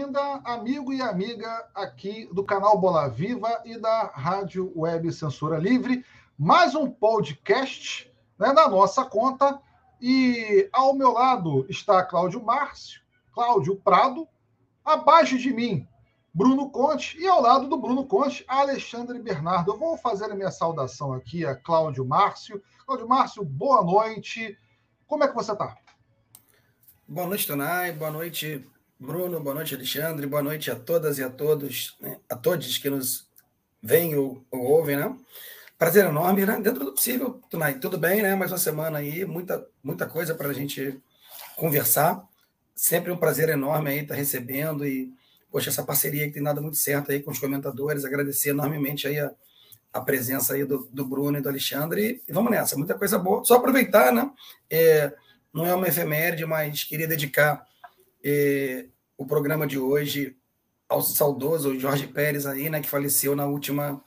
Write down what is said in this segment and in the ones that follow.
bem-vinda, amigo e amiga aqui do canal Bola Viva e da Rádio Web Censura Livre. Mais um podcast né, na nossa conta. E ao meu lado está Cláudio Márcio, Cláudio Prado, abaixo de mim, Bruno Conte, e ao lado do Bruno Conte, Alexandre Bernardo. Eu vou fazer a minha saudação aqui a Cláudio Márcio. Cláudio Márcio, boa noite. Como é que você está? Boa noite, Tonai. Boa noite, Bruno. Boa noite, Alexandre. Boa noite a todas e a todos, né? a todos que nos veem ou, ou, ouvem, né? Prazer enorme, né? Dentro do possível, Tonai. Tudo bem, né? Mais uma semana aí, muita, muita coisa para a gente conversar. Sempre um prazer enorme aí estar recebendo e, poxa, essa parceria que tem dado muito certo aí com os comentadores. Agradecer enormemente aí a, a presença aí do, do Bruno e do Alexandre. E vamos nessa, muita coisa boa. Só aproveitar, né? É, não é uma efeméride, mas queria dedicar eh, o programa de hoje ao saudoso Jorge Pérez aí, né, que faleceu na última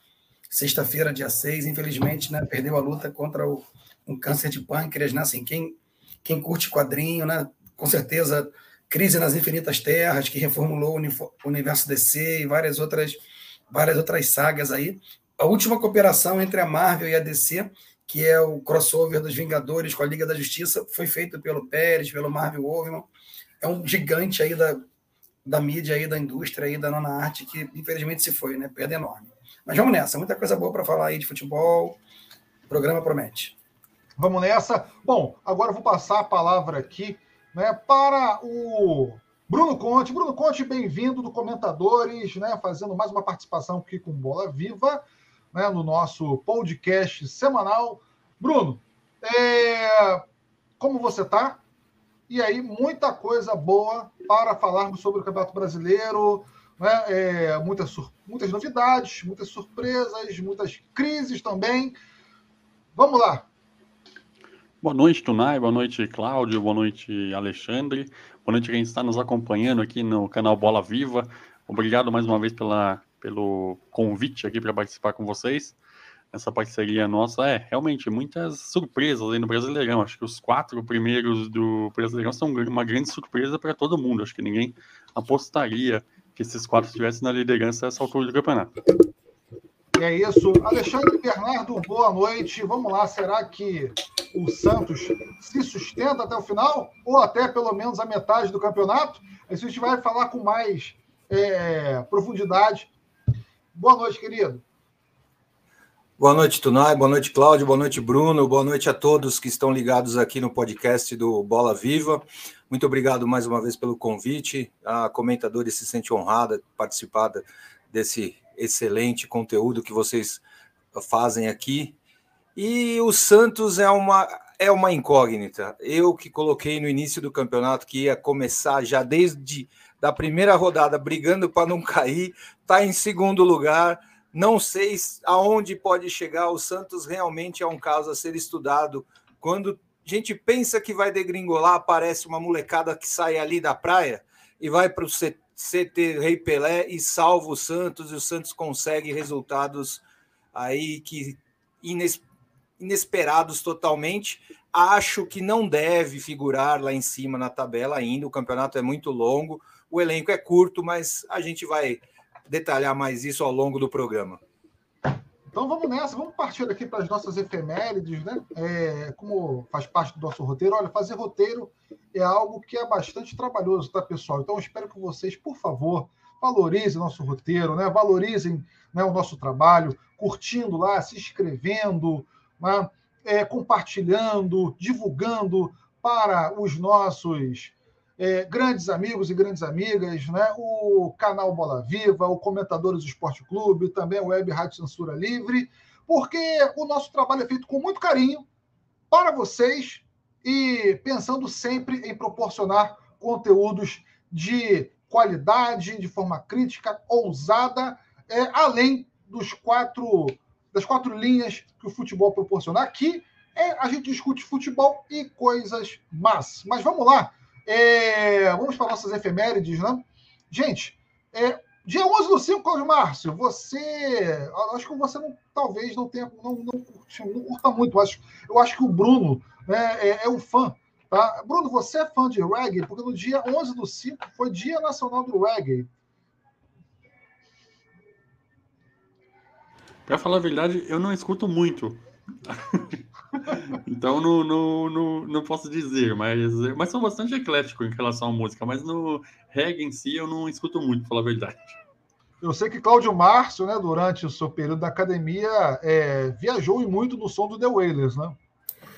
sexta-feira, dia 6, infelizmente, né, perdeu a luta contra o, um câncer de pâncreas, né, assim, quem, quem curte quadrinho, né, com certeza, Crise nas Infinitas Terras, que reformulou o universo DC e várias outras, várias outras sagas aí. A última cooperação entre a Marvel e a DC que é o crossover dos Vingadores com a Liga da Justiça, foi feito pelo Pérez, pelo Marvel Wolfman. É um gigante aí da, da mídia aí, da indústria aí, da nona arte, que infelizmente se foi, né? Perda enorme. Mas vamos nessa, muita coisa boa para falar aí de futebol. O programa promete. Vamos nessa. Bom, agora eu vou passar a palavra aqui né, para o Bruno Conte. Bruno Conte, bem-vindo do Comentadores, né, fazendo mais uma participação aqui com Bola Viva né, no nosso podcast semanal. Bruno, é... como você está? E aí, muita coisa boa para falarmos sobre o Campeonato Brasileiro, né? É, muitas, muitas novidades, muitas surpresas, muitas crises também. Vamos lá. Boa noite, Tunai. Boa noite, Cláudio. Boa noite, Alexandre. Boa noite quem está nos acompanhando aqui no canal Bola Viva. Obrigado mais uma vez pela pelo convite aqui para participar com vocês. Essa parceria nossa é realmente muitas surpresas aí no Brasileirão. Acho que os quatro primeiros do Brasileirão são uma grande surpresa para todo mundo. Acho que ninguém apostaria que esses quatro estivessem na liderança nessa altura do campeonato. É isso. Alexandre Bernardo, boa noite. Vamos lá, será que o Santos se sustenta até o final? Ou até pelo menos a metade do campeonato? Isso a gente vai falar com mais é, profundidade Boa noite, querido. Boa noite, Tunai. Boa noite, Cláudio. Boa noite, Bruno. Boa noite a todos que estão ligados aqui no podcast do Bola Viva. Muito obrigado mais uma vez pelo convite. A comentadora se sente honrada de participar desse excelente conteúdo que vocês fazem aqui. E o Santos é uma, é uma incógnita. Eu que coloquei no início do campeonato que ia começar já desde da primeira rodada brigando para não cair, está em segundo lugar. Não sei aonde pode chegar. O Santos realmente é um caso a ser estudado. Quando a gente pensa que vai degringolar, aparece uma molecada que sai ali da praia e vai para o CT Rei Pelé e salva o Santos, e o Santos consegue resultados aí que inesperados totalmente. Acho que não deve figurar lá em cima na tabela ainda. O campeonato é muito longo. O elenco é curto, mas a gente vai detalhar mais isso ao longo do programa. Então vamos nessa, vamos partir aqui para as nossas efemérides, né? É, como faz parte do nosso roteiro, olha, fazer roteiro é algo que é bastante trabalhoso, tá, pessoal? Então espero que vocês, por favor, valorizem nosso roteiro, né? Valorizem né, o nosso trabalho, curtindo lá, se inscrevendo, né? é, compartilhando, divulgando para os nossos é, grandes amigos e grandes amigas, né? o canal Bola Viva, o Comentadores do Esporte Clube, também a Web Rádio Censura Livre, porque o nosso trabalho é feito com muito carinho para vocês e pensando sempre em proporcionar conteúdos de qualidade, de forma crítica, ousada, é, além dos quatro das quatro linhas que o futebol proporciona. Aqui é, a gente discute futebol e coisas más. Mas vamos lá. É, vamos para nossas efemérides, né? Gente, é, dia 11 do 5, Cláudio Márcio, você. Acho que você não, talvez não tenha. Não, não, não curta muito. Eu acho, eu acho que o Bruno né, é, é um fã Tá? Bruno, você é fã de reggae? Porque no dia 11 do 5 foi Dia Nacional do Reggae. Para falar a verdade, eu não escuto muito. então não, não, não, não, posso dizer, mas, mas sou bastante eclético em relação à música, mas no reggae em si eu não escuto muito, para falar a verdade. Eu sei que Cláudio Márcio, né, durante o seu período da academia, é, viajou e muito no som do The Wailers, né?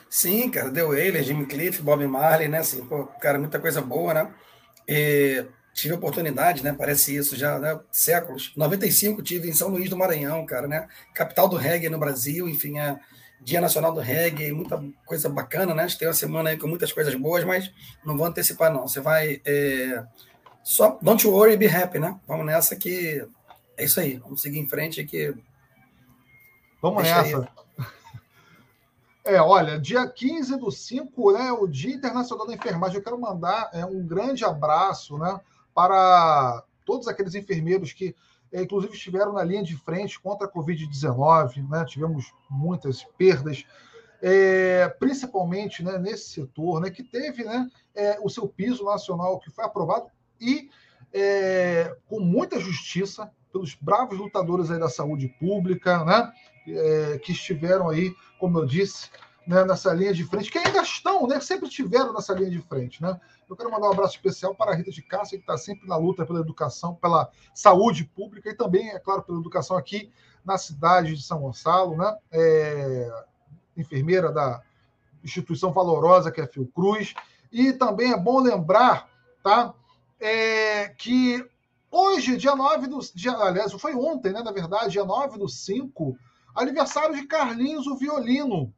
Sim, cara, The Wailers, Jimmy Cliff, Bob Marley, né? Assim, pô, cara, muita coisa boa, né? E tive oportunidade, né? Parece isso já, né? Séculos. 95 tive em São Luís do Maranhão, cara, né? Capital do reggae no Brasil, enfim, é Dia Nacional do Reggae, muita coisa bacana, né? A gente tem uma semana aí com muitas coisas boas, mas não vou antecipar, não. Você vai. É... Só don't worry, be happy, né? Vamos nessa que é isso aí. Vamos seguir em frente que. Vamos Deixa nessa. Aí. É, olha, dia 15 do 5, né, o Dia Internacional da Enfermagem. Eu quero mandar é, um grande abraço né, para todos aqueles enfermeiros que, é, inclusive, estiveram na linha de frente contra a Covid-19. Né, tivemos muitas perdas, é, principalmente né, nesse setor, né, que teve né, é, o seu piso nacional que foi aprovado e é, com muita justiça pelos bravos lutadores aí da saúde pública, né? É, que estiveram aí, como eu disse, né, nessa linha de frente, que ainda estão, né? Sempre estiveram nessa linha de frente, né? Eu quero mandar um abraço especial para a Rita de Cássia, que está sempre na luta pela educação, pela saúde pública e também, é claro, pela educação aqui na cidade de São Gonçalo, né? É, enfermeira da instituição valorosa que é a Fiocruz. E também é bom lembrar, tá? É, que Hoje, dia 9 do. Dia, aliás, foi ontem, né? Na verdade, dia 9 do 5, aniversário de Carlinhos, o violino.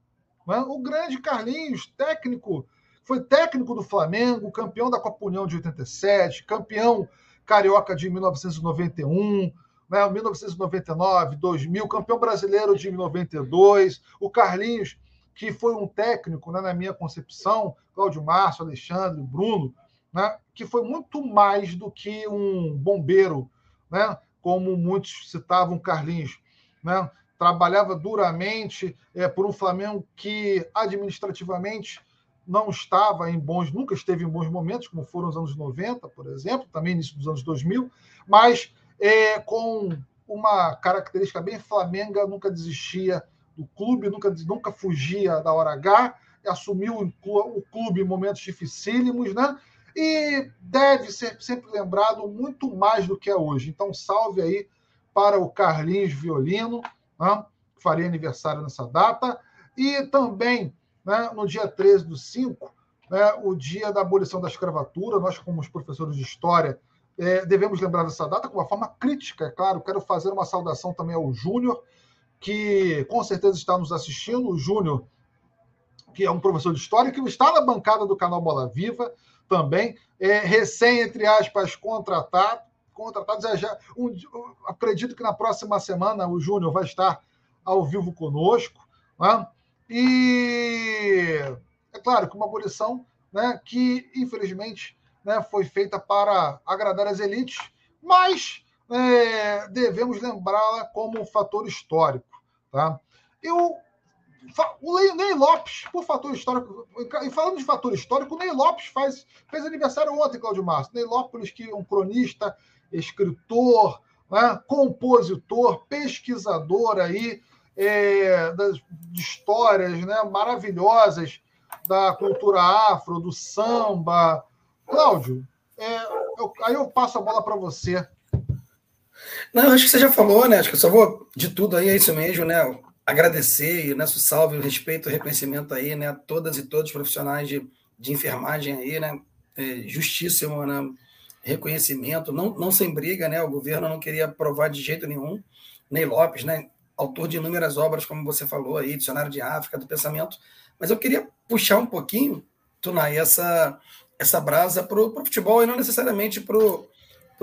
Né? O grande Carlinhos, técnico, foi técnico do Flamengo, campeão da Copa União de 87, campeão carioca de 1991. Né, 1999, 2000, campeão brasileiro de 92, o Carlinhos, que foi um técnico, né, na minha concepção, Cláudio Márcio, Alexandre, Bruno, né, que foi muito mais do que um bombeiro, né, como muitos citavam Carlinhos. Né, trabalhava duramente é, por um Flamengo que administrativamente não estava em bons, nunca esteve em bons momentos, como foram os anos 90, por exemplo, também início dos anos 2000, mas é, com uma característica bem flamenga, nunca desistia do clube, nunca, nunca fugia da hora H, assumiu o clube em momentos dificílimos, né? e deve ser sempre lembrado muito mais do que é hoje. Então, salve aí para o Carlinhos Violino, né, que faria aniversário nessa data, e também né, no dia 13 do 5, né, o dia da abolição da escravatura. Nós, como os professores de história, é, devemos lembrar dessa data com uma forma crítica, é claro. Quero fazer uma saudação também ao Júnior, que com certeza está nos assistindo. O Júnior, que é um professor de história, que está na bancada do canal Bola Viva, também, é, recém, entre aspas, contratado, contratados. É já, um, acredito que na próxima semana o Júnior vai estar ao vivo conosco. Né? E é claro que uma abolição né, que, infelizmente, né, foi feita para agradar as elites, mas é, devemos lembrá-la como um fator histórico. Tá? Eu o Ney Lopes, por fator histórico, e falando de fator histórico, o Ney Lopes faz, fez aniversário ontem, Claudio Márcio. Ney Lopes, que é um cronista, escritor, né, compositor, pesquisador aí é, das, de histórias né, maravilhosas da cultura afro, do samba. Cláudio, é, eu, aí eu passo a bola para você. Não, acho que você já falou, né? Acho que eu só vou de tudo aí, é isso mesmo, né? agradecer, né, salve, respeito, reconhecimento aí, né, todas e todos os profissionais de, de enfermagem aí, né, é, justíssimo, né, reconhecimento, não, não sem briga, né, o governo não queria aprovar de jeito nenhum, Ney Lopes, né, autor de inúmeras obras, como você falou aí, Dicionário de África, do Pensamento, mas eu queria puxar um pouquinho, Tunai, essa, essa brasa para o futebol e não necessariamente para o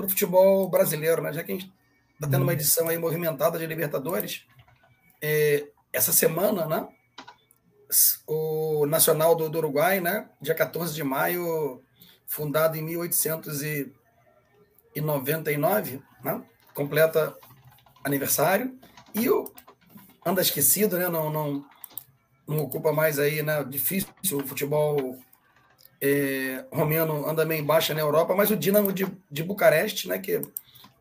futebol brasileiro, né, já que a gente está tendo uma uhum. edição aí movimentada de Libertadores, é, essa semana, né? O Nacional do, do, Uruguai, né? Dia 14 de maio, fundado em 1899, né? Completa aniversário. E o anda esquecido, né? Não, não, não ocupa mais aí, né? Difícil o futebol É, Romeno anda meio em baixa na Europa, mas o Dinamo de, de Bucareste, né, que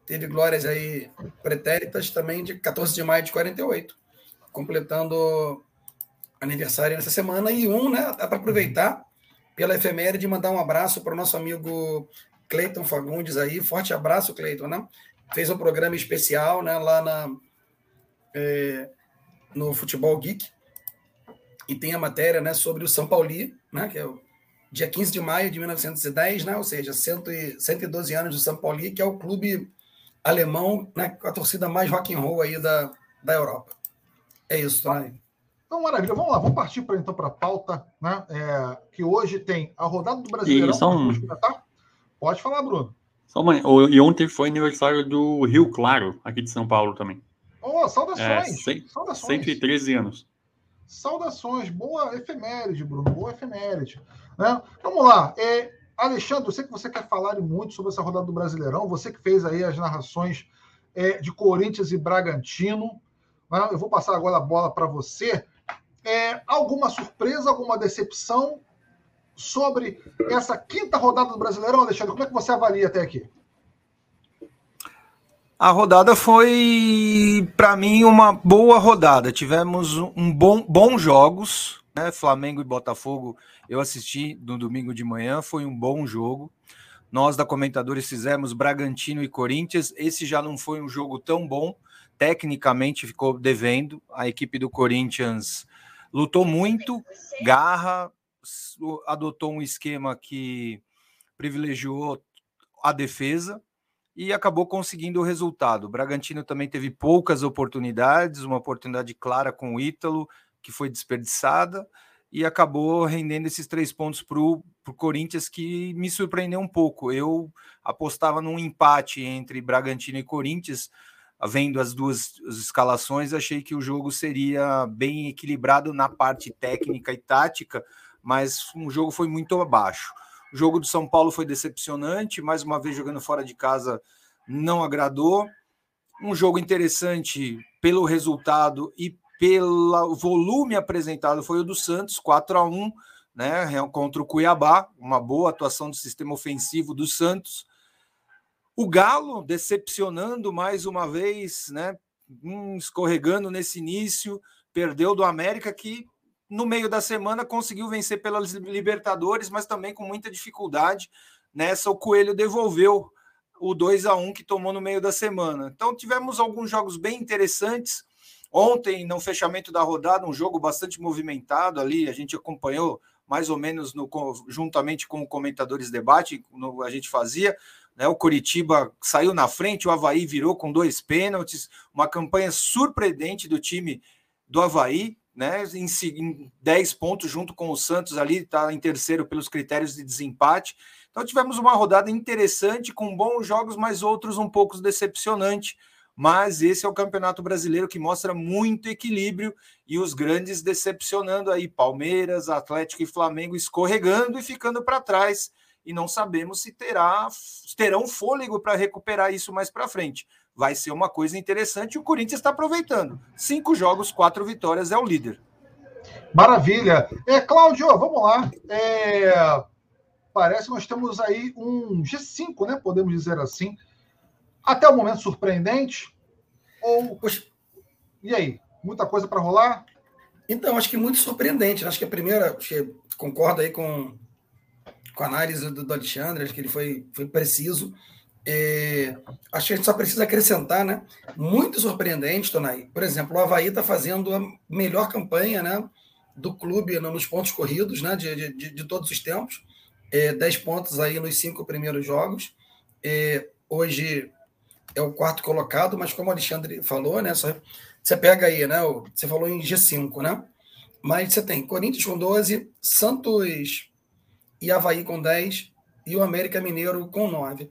teve glórias aí pretéritas também de 14 de maio de 48, completando aniversário nessa semana. E um, né, para aproveitar pela efeméride mandar um abraço para o nosso amigo Cleiton Fagundes aí. Forte abraço, Cleiton, né? Fez um programa especial né, lá na, é, no Futebol Geek. E tem a matéria né, sobre o São Pauli, né, que é o dia 15 de maio de 1910, né, ou seja, 112 anos do São Paulo, que é o clube alemão né, com a torcida mais rock and roll aí da, da Europa. É isso, Tony. Então, maravilha. Vamos lá, vamos partir pra, então para a pauta, né? É, que hoje tem a rodada do Brasileirão. E são... Pode falar, Bruno. Só uma... E ontem foi aniversário do Rio Claro, aqui de São Paulo também. Oh, saudações! É, cem... saudações. 113 anos. Saudações, boa efeméride, Bruno, boa efeméride. Né? Vamos lá. É, Alexandre, eu sei que você quer falar muito sobre essa rodada do Brasileirão, você que fez aí as narrações é, de Corinthians e Bragantino. Né? Eu vou passar agora a bola para você. É, alguma surpresa, alguma decepção sobre essa quinta rodada do Brasileirão, Alexandre? Como é que você avalia até aqui? A rodada foi, para mim, uma boa rodada. Tivemos um bom, bons jogos, né? Flamengo e Botafogo. Eu assisti no domingo de manhã, foi um bom jogo. Nós da Comentadores fizemos Bragantino e Corinthians. Esse já não foi um jogo tão bom, tecnicamente ficou devendo. A equipe do Corinthians lutou muito, garra, adotou um esquema que privilegiou a defesa e acabou conseguindo o resultado. O Bragantino também teve poucas oportunidades, uma oportunidade clara com o Ítalo, que foi desperdiçada, e acabou rendendo esses três pontos para o Corinthians, que me surpreendeu um pouco. Eu apostava num empate entre Bragantino e Corinthians, vendo as duas escalações, achei que o jogo seria bem equilibrado na parte técnica e tática, mas o jogo foi muito abaixo. O jogo do São Paulo foi decepcionante, mais uma vez jogando fora de casa não agradou. Um jogo interessante pelo resultado e pelo volume apresentado foi o do Santos, 4 a 1 né, contra o Cuiabá, uma boa atuação do sistema ofensivo do Santos. O Galo decepcionando mais uma vez, né, um, escorregando nesse início, perdeu do América que no meio da semana conseguiu vencer pelas Libertadores, mas também com muita dificuldade. Nessa, o Coelho devolveu o 2 a 1 que tomou no meio da semana. Então, tivemos alguns jogos bem interessantes. Ontem, no fechamento da rodada, um jogo bastante movimentado ali, a gente acompanhou mais ou menos no, juntamente com o Comentadores Debate, no, a gente fazia. Né, o Coritiba saiu na frente, o Havaí virou com dois pênaltis, uma campanha surpreendente do time do Havaí, né, em, em 10 pontos junto com o Santos ali, está em terceiro pelos critérios de desempate. Então tivemos uma rodada interessante, com bons jogos, mas outros um pouco decepcionante. Mas esse é o Campeonato Brasileiro que mostra muito equilíbrio e os grandes decepcionando aí, Palmeiras, Atlético e Flamengo escorregando e ficando para trás. E não sabemos se terá, terão fôlego para recuperar isso mais para frente vai ser uma coisa interessante. O Corinthians está aproveitando. Cinco jogos, quatro vitórias, é o líder. Maravilha. É, Cláudio, vamos lá. É, parece que nós temos aí um G5, né? Podemos dizer assim. Até o momento surpreendente. Ou. E aí? Muita coisa para rolar? Então, acho que muito surpreendente. Acho que a primeira, acho que concordo aí com, com a análise do, do Alexandre, acho que ele foi, foi preciso. É, acho que a gente só precisa acrescentar, né? Muito surpreendente, Tonai. Por exemplo, o Havaí está fazendo a melhor campanha né, do clube nos pontos corridos né, de, de, de todos os tempos. É, 10 pontos aí nos cinco primeiros jogos. É, hoje é o quarto colocado, mas como o Alexandre falou, né? Só, você pega aí, né? Você falou em G5, né? Mas você tem Corinthians com 12, Santos e Havaí com 10 e o América Mineiro com 9.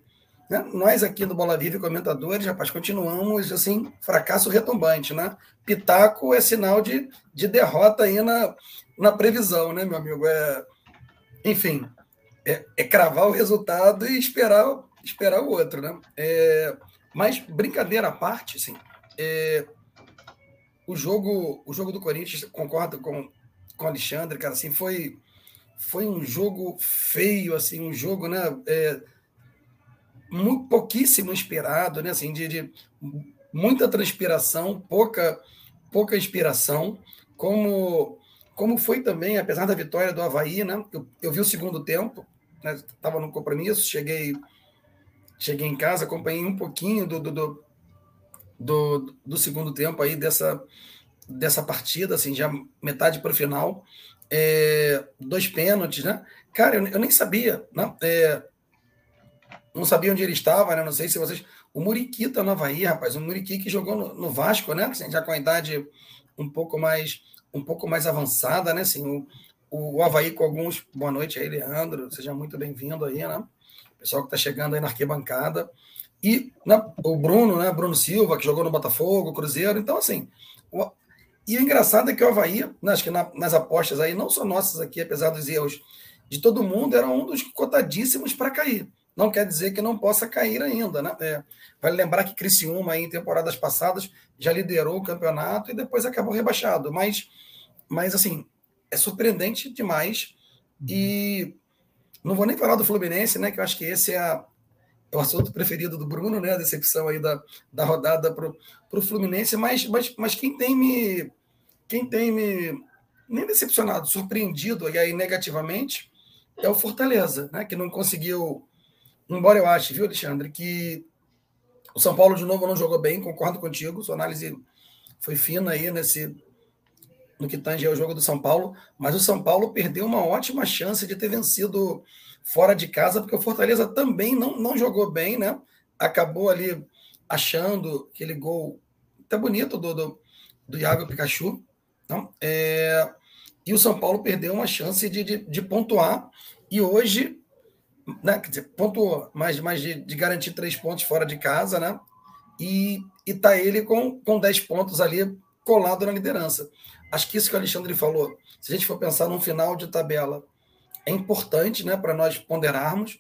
Né? Nós aqui no Bola Viva comentadores, rapaz, continuamos assim, fracasso retumbante, né? Pitaco é sinal de, de derrota aí na, na previsão, né, meu amigo? É, enfim, é, é cravar o resultado e esperar, esperar o outro, né? É, mas, brincadeira à parte, assim, é, o jogo o jogo do Corinthians, concordo com, com o Alexandre, cara, assim, foi, foi um jogo feio, assim, um jogo, né? É, muito, pouquíssimo inspirado, né? Assim, de, de, muita transpiração, pouca, pouca inspiração, como, como foi também, apesar da vitória do Havaí, né? Eu, eu vi o segundo tempo, estava né? no compromisso, cheguei, cheguei em casa, acompanhei um pouquinho do, do, do, do, do segundo tempo aí dessa, dessa partida, assim, já metade para o final. É, dois pênaltis, né? Cara, eu, eu nem sabia, né? É, não sabia onde ele estava, né? Não sei se vocês. O Muriqui tá no Havaí, rapaz. O Muriqui que jogou no, no Vasco, né? Assim, já com a idade um pouco mais um pouco mais avançada, né? Assim, o, o, o Havaí com alguns. Boa noite aí, Leandro. Seja muito bem-vindo aí, né? Pessoal que está chegando aí na arquibancada. E né, o Bruno, né? Bruno Silva, que jogou no Botafogo, Cruzeiro. Então, assim. O, e o engraçado é que o Havaí, né, acho que na, nas apostas aí, não só nossas aqui, apesar dos erros de todo mundo, era um dos cotadíssimos para cair não quer dizer que não possa cair ainda. Né? É, vale lembrar que Criciúma, em temporadas passadas, já liderou o campeonato e depois acabou rebaixado. Mas, mas assim, é surpreendente demais. E não vou nem falar do Fluminense, né? Que eu acho que esse é, é o assunto preferido do Bruno, né? A decepção aí da, da rodada para o Fluminense, mas, mas, mas quem tem me. Quem tem me nem decepcionado, surpreendido e aí negativamente é o Fortaleza, né? Que não conseguiu Embora eu ache, viu, Alexandre, que o São Paulo de novo não jogou bem, concordo contigo, sua análise foi fina aí nesse no que tange ao jogo do São Paulo, mas o São Paulo perdeu uma ótima chance de ter vencido fora de casa, porque o Fortaleza também não, não jogou bem, né? Acabou ali achando aquele gol até bonito do, do, do Iago Pikachu. Não? É, e o São Paulo perdeu uma chance de, de, de pontuar. E hoje né, quer dizer, pontuou, mas, mas de, de, garantir três pontos fora de casa, né? E, e tá ele com, com dez pontos ali colado na liderança. Acho que isso que o Alexandre falou, se a gente for pensar num final de tabela, é importante né, para nós ponderarmos.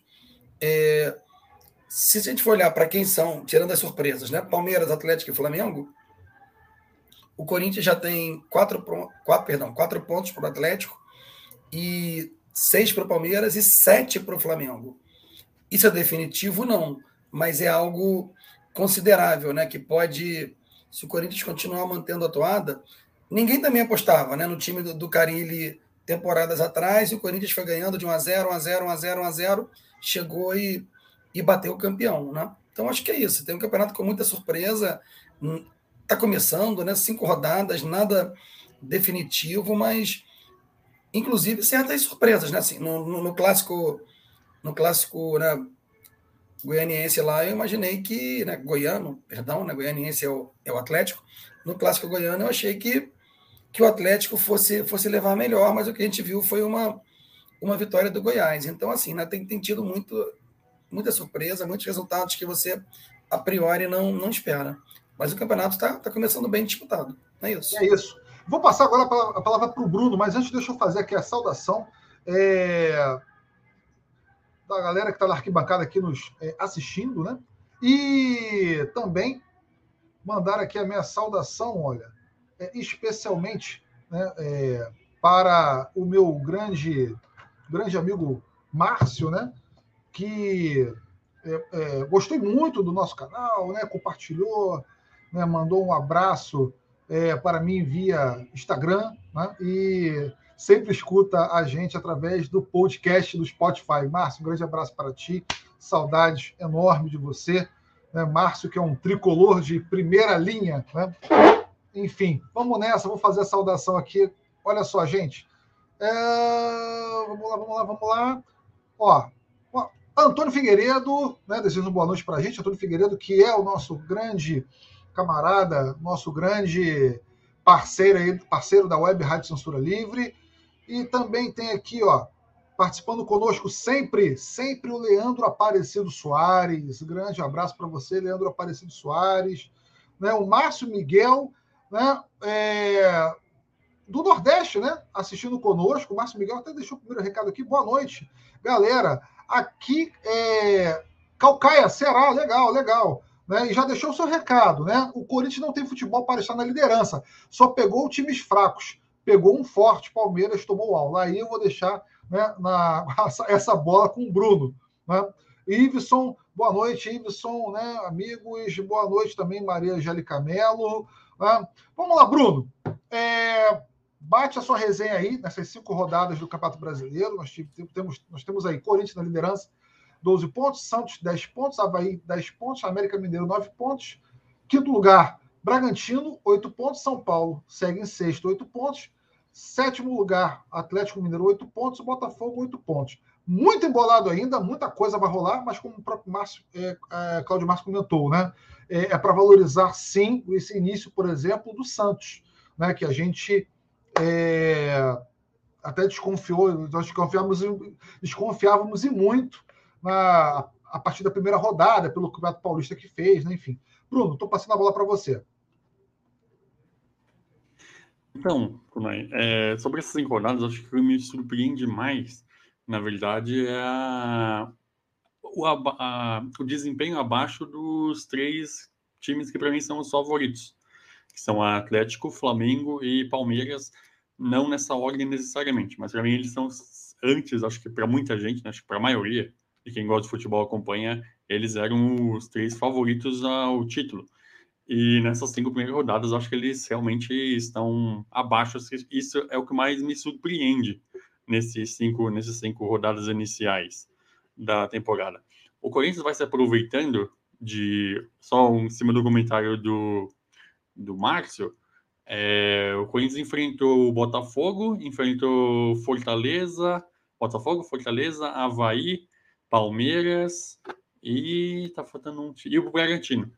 É, se a gente for olhar para quem são, tirando as surpresas, né? Palmeiras, Atlético e Flamengo, o Corinthians já tem quatro, quatro, perdão, quatro pontos para o Atlético e seis para o Palmeiras e sete para o Flamengo. Isso é definitivo? Não, mas é algo considerável, né? Que pode, se o Corinthians continuar mantendo a toada, ninguém também apostava, né? No time do, do Carilli temporadas atrás, e o Corinthians foi ganhando de 1 a 0 1 a 0 1 a 0 1 a 0 chegou e, e bateu o campeão, né? Então acho que é isso. Tem um campeonato com muita surpresa, está começando, né? Cinco rodadas, nada definitivo, mas inclusive certas surpresas, né? Assim, no, no, no clássico, no clássico né, goianiense lá, eu imaginei que, né, goiano, perdão, né, goianiense é o, é o Atlético, no clássico goiano eu achei que, que o Atlético fosse, fosse levar melhor, mas o que a gente viu foi uma, uma vitória do Goiás. Então, assim, né, tem, tem tido muito, muita surpresa, muitos resultados que você a priori não, não espera. Mas o campeonato está tá começando bem disputado. É isso. É isso. Vou passar agora a palavra para o Bruno, mas antes deixa eu fazer aqui a saudação é, da galera que está na arquibancada aqui nos é, assistindo, né? E também mandar aqui a minha saudação, olha, especialmente né, é, para o meu grande, grande amigo Márcio, né? Que é, é, gostei muito do nosso canal, né? Compartilhou, né, mandou um abraço é, para mim via Instagram né? e sempre escuta a gente através do podcast do Spotify. Márcio, um grande abraço para ti, saudades enorme de você. Né? Márcio, que é um tricolor de primeira linha. Né? Enfim, vamos nessa, vou fazer a saudação aqui. Olha só, gente. É... Vamos lá, vamos lá, vamos lá. Ó, Antônio Figueiredo, né, desejando boa noite para a gente. Antônio Figueiredo, que é o nosso grande camarada, nosso grande parceiro aí, parceiro da Web Rádio Censura Livre. E também tem aqui, ó, participando conosco sempre, sempre o Leandro Aparecido Soares. Grande abraço para você, Leandro Aparecido Soares. Né, o Márcio Miguel, né, é, do Nordeste, né, assistindo conosco. O Márcio Miguel até deixou o primeiro recado aqui. Boa noite, galera. Aqui é Calcaia, Ceará, legal, legal né, e já deixou o seu recado, né? O Corinthians não tem futebol para estar na liderança, só pegou times fracos, pegou um forte, Palmeiras tomou aula. Aí eu vou deixar né, na, essa bola com o Bruno. Né? Iveson, boa noite, Iveson, né, amigos, boa noite também, Maria Angélica Mello. Né? Vamos lá, Bruno. É, bate a sua resenha aí nessas cinco rodadas do Campeonato Brasileiro. Nós temos, nós temos aí Corinthians na liderança, 12 pontos, Santos 10 pontos, Havaí 10 pontos, América Mineiro 9 pontos. Quinto lugar, Bragantino, 8 pontos, São Paulo segue em sexto, 8 pontos. Sétimo lugar, Atlético Mineiro, 8 pontos, Botafogo, 8 pontos. Muito embolado ainda, muita coisa vai rolar, mas como o próprio Márcio, é, é, Cláudio Márcio comentou, né? É, é para valorizar sim esse início, por exemplo, do Santos, né? Que a gente é, até desconfiou, nós desconfiávamos, desconfiávamos e muito na, a partir da primeira rodada, pelo Campeonato Paulista que fez, né? enfim. Bruno, estou passando a bola para você. Então, é, sobre essas cinco rodadas, acho que o que me surpreende mais, na verdade, é a, o, a, o desempenho abaixo dos três times que para mim são os favoritos, que são Atlético, Flamengo e Palmeiras, não nessa ordem necessariamente, mas para mim eles são antes, acho que para muita gente, né, acho que para a maioria de quem gosta de futebol acompanha, eles eram os três favoritos ao título. E nessas cinco primeiras rodadas, acho que eles realmente estão abaixo. Isso é o que mais me surpreende nesses cinco, nesses cinco rodadas iniciais da temporada. O Corinthians vai se aproveitando de só em cima do comentário do, do Márcio. É, o Corinthians enfrentou o Botafogo, enfrentou Fortaleza, Botafogo, Fortaleza, Havaí, Palmeiras e tá faltando um e o Bragantino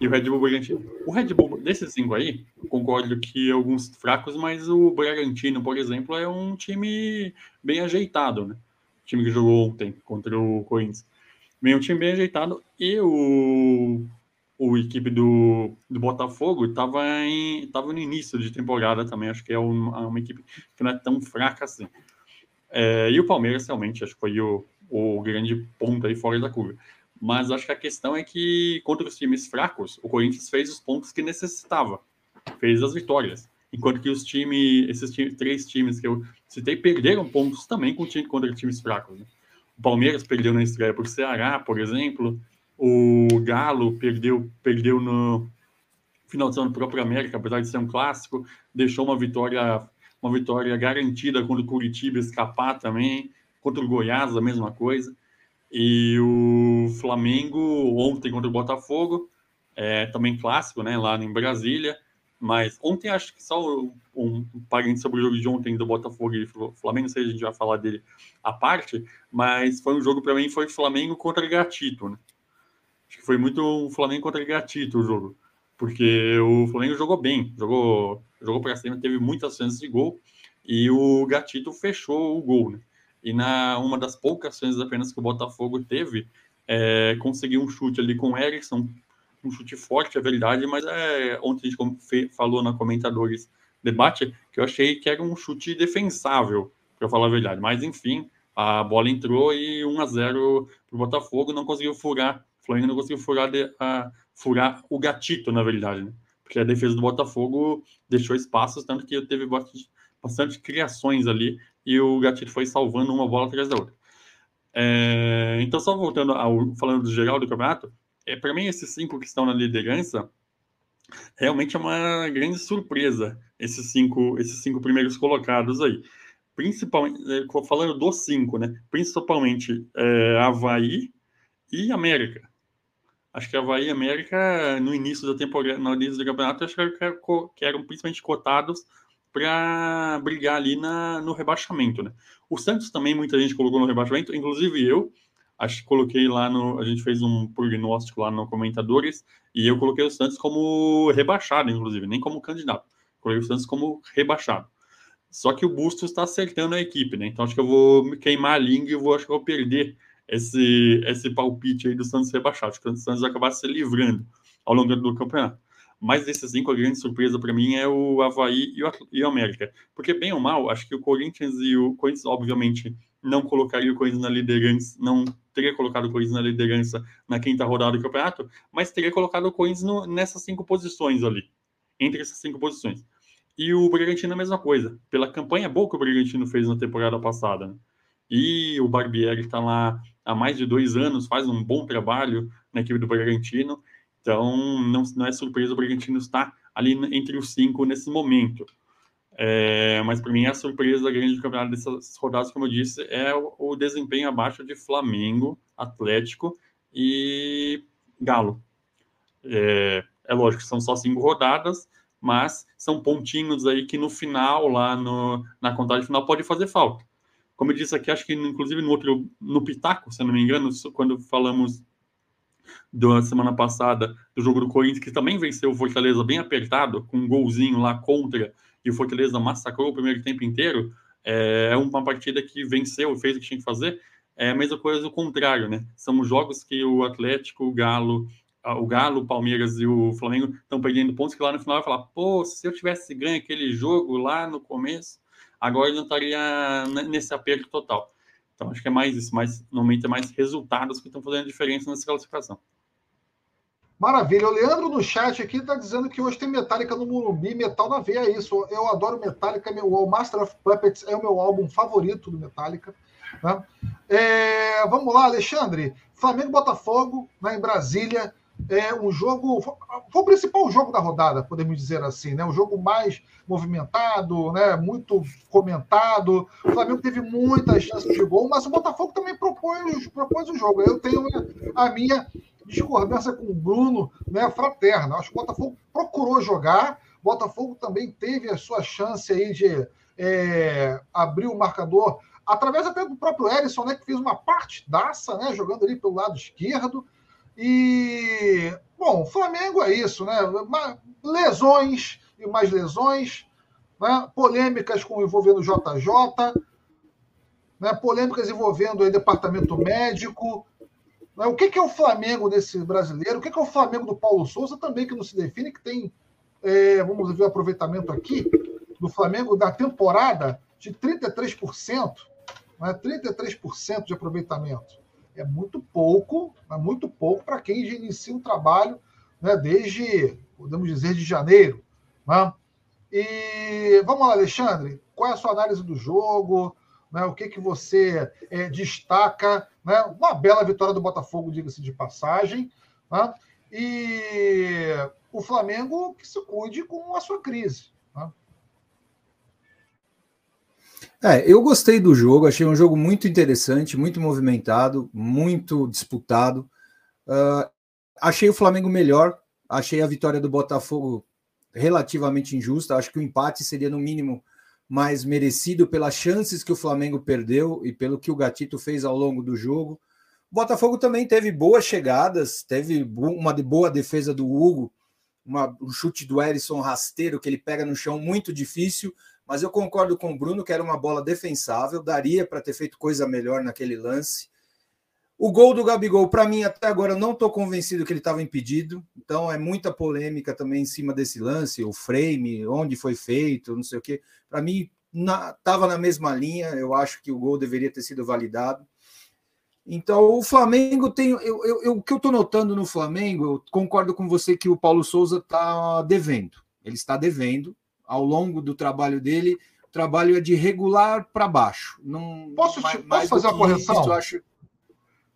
e o Red Bull Bragantino. O Red Bull, desses cinco aí, concordo que alguns fracos, mas o Bragantino, por exemplo, é um time bem ajeitado, né? O time que jogou ontem contra o Corinthians. Bem, um time bem ajeitado. E o, o equipe do, do Botafogo estava tava no início de temporada também. Acho que é uma, uma equipe que não é tão fraca assim. É, e o Palmeiras realmente, acho que foi o, o grande ponto aí fora da curva. Mas acho que a questão é que contra os times fracos, o Corinthians fez os pontos que necessitava, fez as vitórias. Enquanto que os times, esses time, três times que eu citei, perderam pontos também contra times fracos. Né? O Palmeiras perdeu na estreia por Ceará, por exemplo. O Galo perdeu, perdeu no final de semana próprio América, apesar de ser um clássico, deixou uma vitória, uma vitória garantida contra o Curitiba escapar também, contra o Goiás a mesma coisa. E o Flamengo ontem contra o Botafogo, é, também clássico, né, lá em Brasília. Mas ontem acho que só um, um parente sobre o jogo de ontem do Botafogo e Flamengo, não sei se a gente vai falar dele à parte, mas foi um jogo para mim foi Flamengo contra Gatito, né? Acho que foi muito Flamengo contra Gatito o jogo, porque o Flamengo jogou bem, jogou jogou para cima, teve muitas chances de gol e o Gatito fechou o gol, né? E na uma das poucas chances apenas que o Botafogo teve, é, conseguiu um chute ali com o Erickson, um chute forte, é verdade, mas é, ontem a gente falou na comentadores debate que eu achei que era um chute defensável, para falar a verdade. Mas enfim, a bola entrou e 1 a 0 para o Botafogo, não conseguiu furar. O Flamengo não conseguiu furar, de, a, furar o gatito, na verdade, né? Porque a defesa do Botafogo deixou espaços, tanto que teve bastante, bastante criações ali e o Gatito foi salvando uma bola atrás da outra. É, então, só voltando ao falando do geral do campeonato, é, para mim, esses cinco que estão na liderança realmente é uma grande surpresa, esses cinco, esses cinco primeiros colocados aí. Principalmente, é, falando dos cinco, né? Principalmente é, Havaí e América. Acho que Havaí e América, no início da temporada, no início do campeonato, acho que eram principalmente cotados para brigar ali na, no rebaixamento, né? O Santos também muita gente colocou no rebaixamento, inclusive eu. Acho que coloquei lá no. A gente fez um prognóstico lá no Comentadores e eu coloquei o Santos como rebaixado, inclusive, nem como candidato. Coloquei o Santos como rebaixado. Só que o Bustos está acertando a equipe, né? Então acho que eu vou me queimar a língua e vou, acho que vou perder esse, esse palpite aí do Santos rebaixado. Acho que o Santos vai acabar se livrando ao longo do campeonato. Mas desses cinco, a grande surpresa para mim é o Havaí e o, e o América. Porque, bem ou mal, acho que o Corinthians e o Corinthians, obviamente, não colocaria o Corinthians na liderança, não teria colocado o Corinthians na liderança na quinta rodada do campeonato, mas teria colocado o Corinthians no, nessas cinco posições ali, entre essas cinco posições. E o Bragantino a mesma coisa. Pela campanha boa que o Bragantino fez na temporada passada. Né? E o Barbieri está lá há mais de dois anos, faz um bom trabalho na equipe do Bragantino. Então, não, não é surpresa o Bragantino estar ali entre os cinco nesse momento. É, mas para mim a surpresa grande do campeonato dessas rodadas, como eu disse, é o, o desempenho abaixo de Flamengo, Atlético e Galo. É, é lógico que são só cinco rodadas, mas são pontinhos aí que no final, lá no, na contagem final, pode fazer falta. Como eu disse aqui, acho que inclusive no outro, no Pitaco, se não me engano, quando falamos da semana passada do jogo do Corinthians, que também venceu o Fortaleza bem apertado, com um golzinho lá contra e o Fortaleza massacrou o primeiro tempo inteiro, é uma partida que venceu fez o que tinha que fazer. É a mesma coisa do contrário, né? São jogos que o Atlético, o Galo, o Galo, o Palmeiras e o Flamengo estão perdendo pontos que lá no final vai falar, pô, se eu tivesse ganho aquele jogo lá no começo, agora eu não estaria nesse aperto total. Então acho que é mais isso, mas normalmente é mais resultados que estão fazendo diferença nessa classificação. Maravilha. O Leandro no chat aqui está dizendo que hoje tem Metallica no Morumbi, Metal na veia, é isso. Eu adoro Metallica, meu, o Master of Puppets é o meu álbum favorito do Metallica. Né? É, vamos lá, Alexandre. Flamengo Botafogo, né, em Brasília. É um jogo. Foi o principal jogo da rodada, podemos dizer assim, né? O jogo mais movimentado, né? Muito comentado. O Flamengo teve muitas chances de gol, mas o Botafogo também propôs, propôs o jogo. Eu tenho a minha discordância com o Bruno, né, fraterna. Acho que o Botafogo procurou jogar, o Botafogo também teve a sua chance aí de é, abrir o marcador, através até do próprio Erisson, né, que fez uma partidaça, né, jogando ali pelo lado esquerdo. E, bom, Flamengo é isso, né? Lesões e mais lesões, né? polêmicas com envolvendo o JJ, né? polêmicas envolvendo o departamento médico, né? O que, é o Flamengo desse brasileiro? O que, é o Flamengo do Paulo Souza também, que não se define, que tem, é, vamos ver o aproveitamento aqui, do Flamengo da temporada de 33%, né? 33% de aproveitamento. É muito pouco, é muito pouco para quem já inicia um trabalho né, desde, podemos dizer, de janeiro. Né? E vamos lá, Alexandre, qual é a sua análise do jogo? Né? O que, que você é, destaca? Né? Uma bela vitória do Botafogo, diga-se de passagem. Né? E o Flamengo que se cuide com a sua crise. É, eu gostei do jogo, achei um jogo muito interessante, muito movimentado, muito disputado. Uh, achei o Flamengo melhor, achei a vitória do Botafogo relativamente injusta. Acho que o empate seria, no mínimo, mais merecido pelas chances que o Flamengo perdeu e pelo que o Gatito fez ao longo do jogo. O Botafogo também teve boas chegadas, teve uma boa defesa do Hugo, uma, um chute do Erisson rasteiro que ele pega no chão muito difícil, mas eu concordo com o Bruno que era uma bola defensável, daria para ter feito coisa melhor naquele lance. O gol do Gabigol, para mim, até agora, não estou convencido que ele estava impedido. Então, é muita polêmica também em cima desse lance, o frame, onde foi feito, não sei o quê. Para mim, estava na, na mesma linha. Eu acho que o gol deveria ter sido validado. Então, o Flamengo tem. Eu, eu, eu o que eu estou notando no Flamengo, eu concordo com você que o Paulo Souza está devendo. Ele está devendo. Ao longo do trabalho dele, o trabalho é de regular para baixo. Não, posso, mais, posso fazer uma correção? Isso, acho...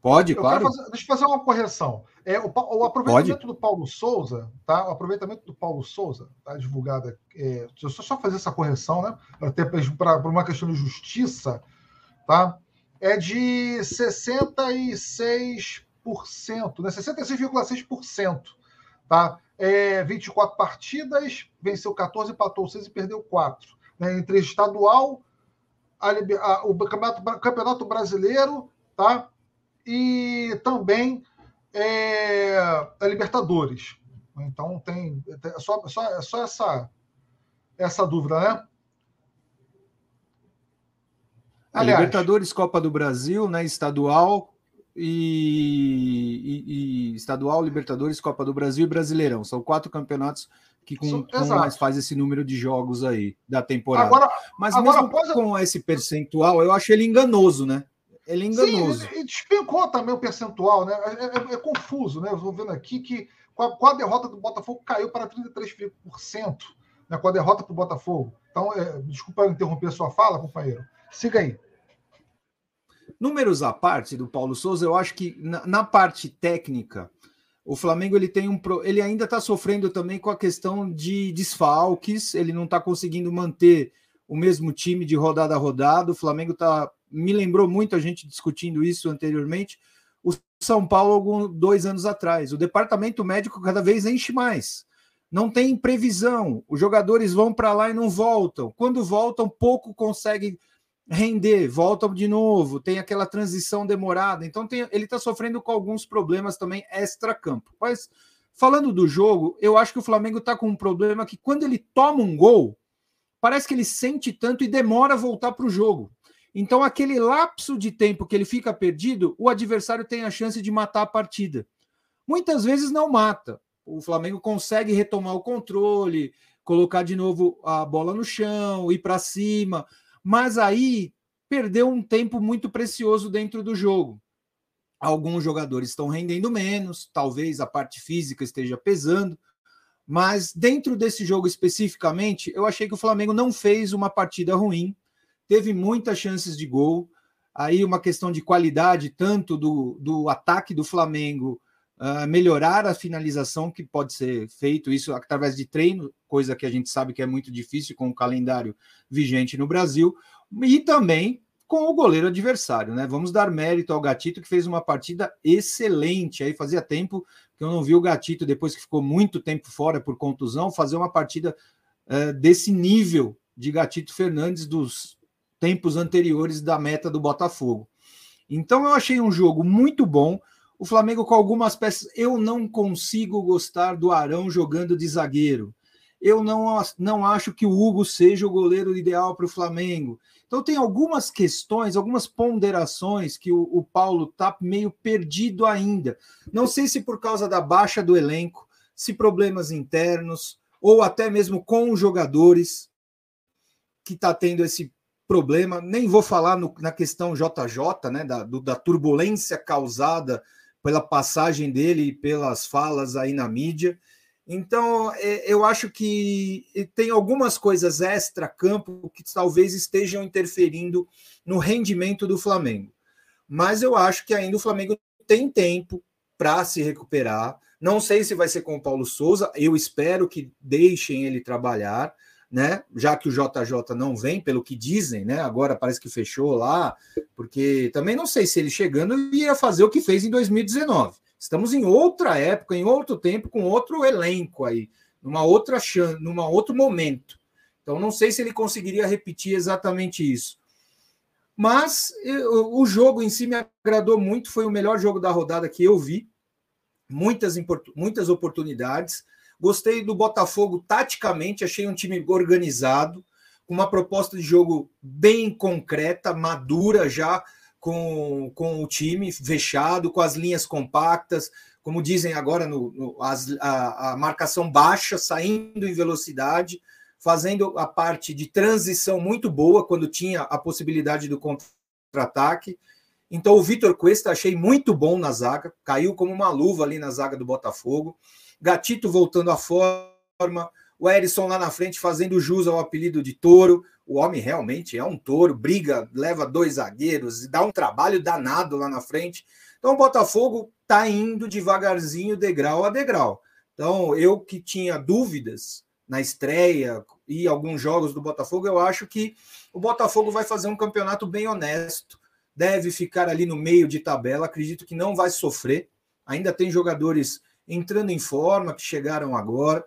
Pode, eu claro. Fazer, deixa eu fazer uma correção. É, o, o aproveitamento Pode. do Paulo Souza, tá? O aproveitamento do Paulo Souza, tá divulgado. É, deixa eu só fazer essa correção, né? Para uma questão de justiça, tá? É de 66%, né? 66,6%. Tá? É, 24 partidas, venceu 14, empatou 6 e perdeu 4. Né? Entre estadual, a, a, o campeonato, campeonato brasileiro, tá? e também é, a Libertadores. Então tem é só, só, só essa, essa dúvida, né? Aliás, Libertadores, Copa do Brasil, né? Estadual e, e, e, Estadual, Libertadores, Copa do Brasil e Brasileirão. São quatro campeonatos que com, com mais faz esse número de jogos aí da temporada. Agora, Mas agora, mesmo com esse percentual, eu acho ele enganoso, né? Ele é enganoso. Sim, ele despencou também o percentual, né? É, é, é confuso, né? Eu estou vendo aqui que com a, com a, derrota do Botafogo caiu para 33%. né, com a derrota para o Botafogo. Então, é, desculpa interromper sua fala, companheiro. Siga aí. Números à parte do Paulo Souza, eu acho que na, na parte técnica, o Flamengo ele tem um ele ainda está sofrendo também com a questão de desfalques, ele não está conseguindo manter o mesmo time de rodada a rodada. O Flamengo tá me lembrou muito a gente discutindo isso anteriormente. O São Paulo alguns dois anos atrás, o departamento médico cada vez enche mais. Não tem previsão. Os jogadores vão para lá e não voltam. Quando voltam, pouco conseguem render, voltam de novo, tem aquela transição demorada. Então tem, ele está sofrendo com alguns problemas também extra-campo. Mas falando do jogo, eu acho que o Flamengo está com um problema que quando ele toma um gol, parece que ele sente tanto e demora a voltar para o jogo. Então, aquele lapso de tempo que ele fica perdido, o adversário tem a chance de matar a partida. Muitas vezes não mata. O Flamengo consegue retomar o controle, colocar de novo a bola no chão, ir para cima, mas aí perdeu um tempo muito precioso dentro do jogo. Alguns jogadores estão rendendo menos, talvez a parte física esteja pesando, mas dentro desse jogo especificamente, eu achei que o Flamengo não fez uma partida ruim, teve muitas chances de gol. Aí uma questão de qualidade, tanto do, do ataque do Flamengo, uh, melhorar a finalização, que pode ser feito isso através de treino, coisa que a gente sabe que é muito difícil com o calendário vigente no Brasil, e também com o goleiro adversário, né? Vamos dar mérito ao Gatito, que fez uma partida excelente. Aí fazia tempo que eu não vi o Gatito, depois que ficou muito tempo fora por contusão, fazer uma partida uh, desse nível de Gatito Fernandes dos tempos anteriores da meta do Botafogo. Então eu achei um jogo muito bom. O Flamengo com algumas peças. Eu não consigo gostar do Arão jogando de zagueiro. Eu não, não acho que o Hugo seja o goleiro ideal para o Flamengo. Então tem algumas questões, algumas ponderações que o, o Paulo está meio perdido ainda. Não sei se por causa da baixa do elenco, se problemas internos, ou até mesmo com os jogadores que está tendo esse problema, nem vou falar no, na questão JJ, né, da, do, da turbulência causada pela passagem dele e pelas falas aí na mídia. Então, é, eu acho que tem algumas coisas extra-campo que talvez estejam interferindo no rendimento do Flamengo. Mas eu acho que ainda o Flamengo tem tempo para se recuperar. Não sei se vai ser com o Paulo Souza, eu espero que deixem ele trabalhar né? Já que o JJ não vem, pelo que dizem, né? Agora parece que fechou lá, porque também não sei se ele chegando ia fazer o que fez em 2019. Estamos em outra época, em outro tempo, com outro elenco aí, numa outra chance, numa outro momento. Então não sei se ele conseguiria repetir exatamente isso. Mas o jogo em si me agradou muito, foi o melhor jogo da rodada que eu vi. Muitas, muitas oportunidades. Gostei do Botafogo taticamente, achei um time organizado, com uma proposta de jogo bem concreta, madura já com, com o time fechado, com as linhas compactas, como dizem agora, no, no as, a, a marcação baixa, saindo em velocidade, fazendo a parte de transição muito boa quando tinha a possibilidade do contra-ataque. Então, o Vitor Cuesta achei muito bom na zaga, caiu como uma luva ali na zaga do Botafogo. Gatito voltando à forma, o Erisson lá na frente fazendo jus ao apelido de touro. O homem realmente é um touro, briga, leva dois zagueiros dá um trabalho danado lá na frente. Então o Botafogo está indo devagarzinho, degrau a degrau. Então eu que tinha dúvidas na estreia e alguns jogos do Botafogo, eu acho que o Botafogo vai fazer um campeonato bem honesto. Deve ficar ali no meio de tabela. Acredito que não vai sofrer. Ainda tem jogadores entrando em forma, que chegaram agora.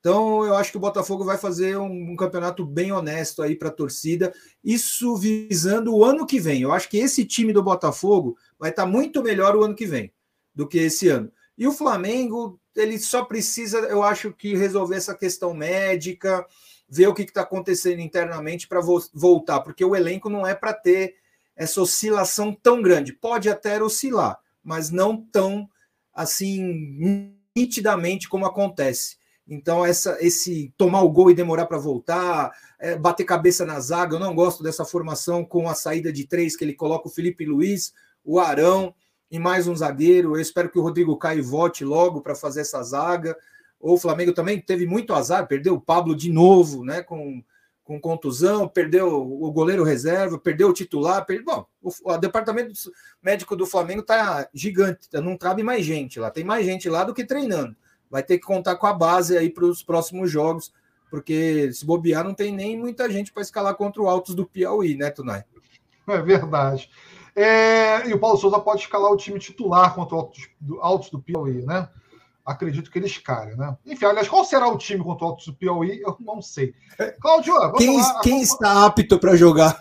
Então, eu acho que o Botafogo vai fazer um, um campeonato bem honesto aí para a torcida, isso visando o ano que vem. Eu acho que esse time do Botafogo vai estar tá muito melhor o ano que vem do que esse ano. E o Flamengo, ele só precisa, eu acho que resolver essa questão médica, ver o que está acontecendo internamente para vo voltar, porque o elenco não é para ter essa oscilação tão grande. Pode até oscilar, mas não tão assim nitidamente como acontece. Então, essa, esse tomar o gol e demorar para voltar, é, bater cabeça na zaga, eu não gosto dessa formação com a saída de três que ele coloca o Felipe Luiz, o Arão e mais um zagueiro. Eu espero que o Rodrigo Caio volte logo para fazer essa zaga. O Flamengo também teve muito azar, perdeu o Pablo de novo, né? Com, com contusão, perdeu o goleiro reserva, perdeu o titular. Perdeu... Bom, o, o, departamento médico do Flamengo tá gigante, não cabe mais gente lá. Tem mais gente lá do que treinando. Vai ter que contar com a base aí para os próximos jogos, porque se bobear, não tem nem muita gente para escalar contra o Altos do Piauí, né, Tunai? É verdade. É, e o Paulo Souza pode escalar o time titular contra o Altos do Piauí, né? Acredito que ele escale, né? Enfim, aliás, qual será o time contra o Altos do Piauí? Eu não sei. Cláudio, vamos quem, lá. Quem vamos... está apto para jogar?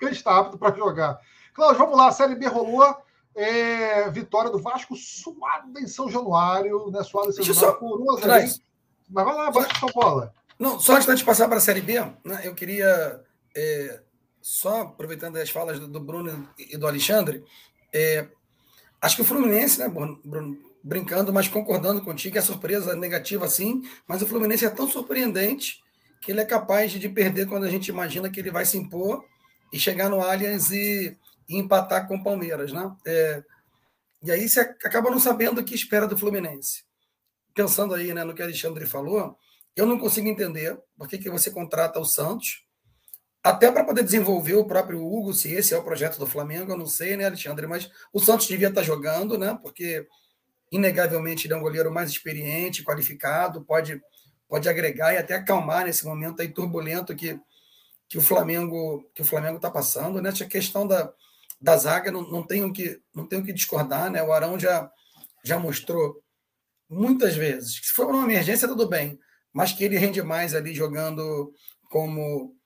Quem está apto para jogar? Cláudio, vamos lá. A Série B rolou. É, vitória do Vasco suada em São Januário, né? Suada em São Januário só... por 1 a 0. Mas vai lá, bate sua bola. Não, só antes de passar para a Série B, né, eu queria é, só aproveitando as falas do, Bruno e do Alexandre, é, acho que o Fluminense, né, Bruno, brincando, mas concordando contigo, é surpresa negativa sim, mas o Fluminense é tão surpreendente que ele é capaz de perder quando a gente imagina que ele vai se impor e chegar no Allianz e, e empatar com o Palmeiras, né? É, e aí você acaba não sabendo o que espera do Fluminense. Pensando aí né, no que o Alexandre falou, eu não consigo entender por que, que você contrata o Santos, até para poder desenvolver o próprio Hugo, se esse é o projeto do Flamengo, eu não sei, né, Alexandre? Mas o Santos devia estar jogando, né? Porque inegavelmente ele é um goleiro mais experiente, qualificado, pode, pode agregar e até acalmar nesse momento aí turbulento que, que o Flamengo que o Flamengo está passando, né? Essa questão da, da zaga não, não tenho que não tenho que discordar, né? O Arão já já mostrou muitas vezes que se for uma emergência tudo bem, mas que ele rende mais ali jogando como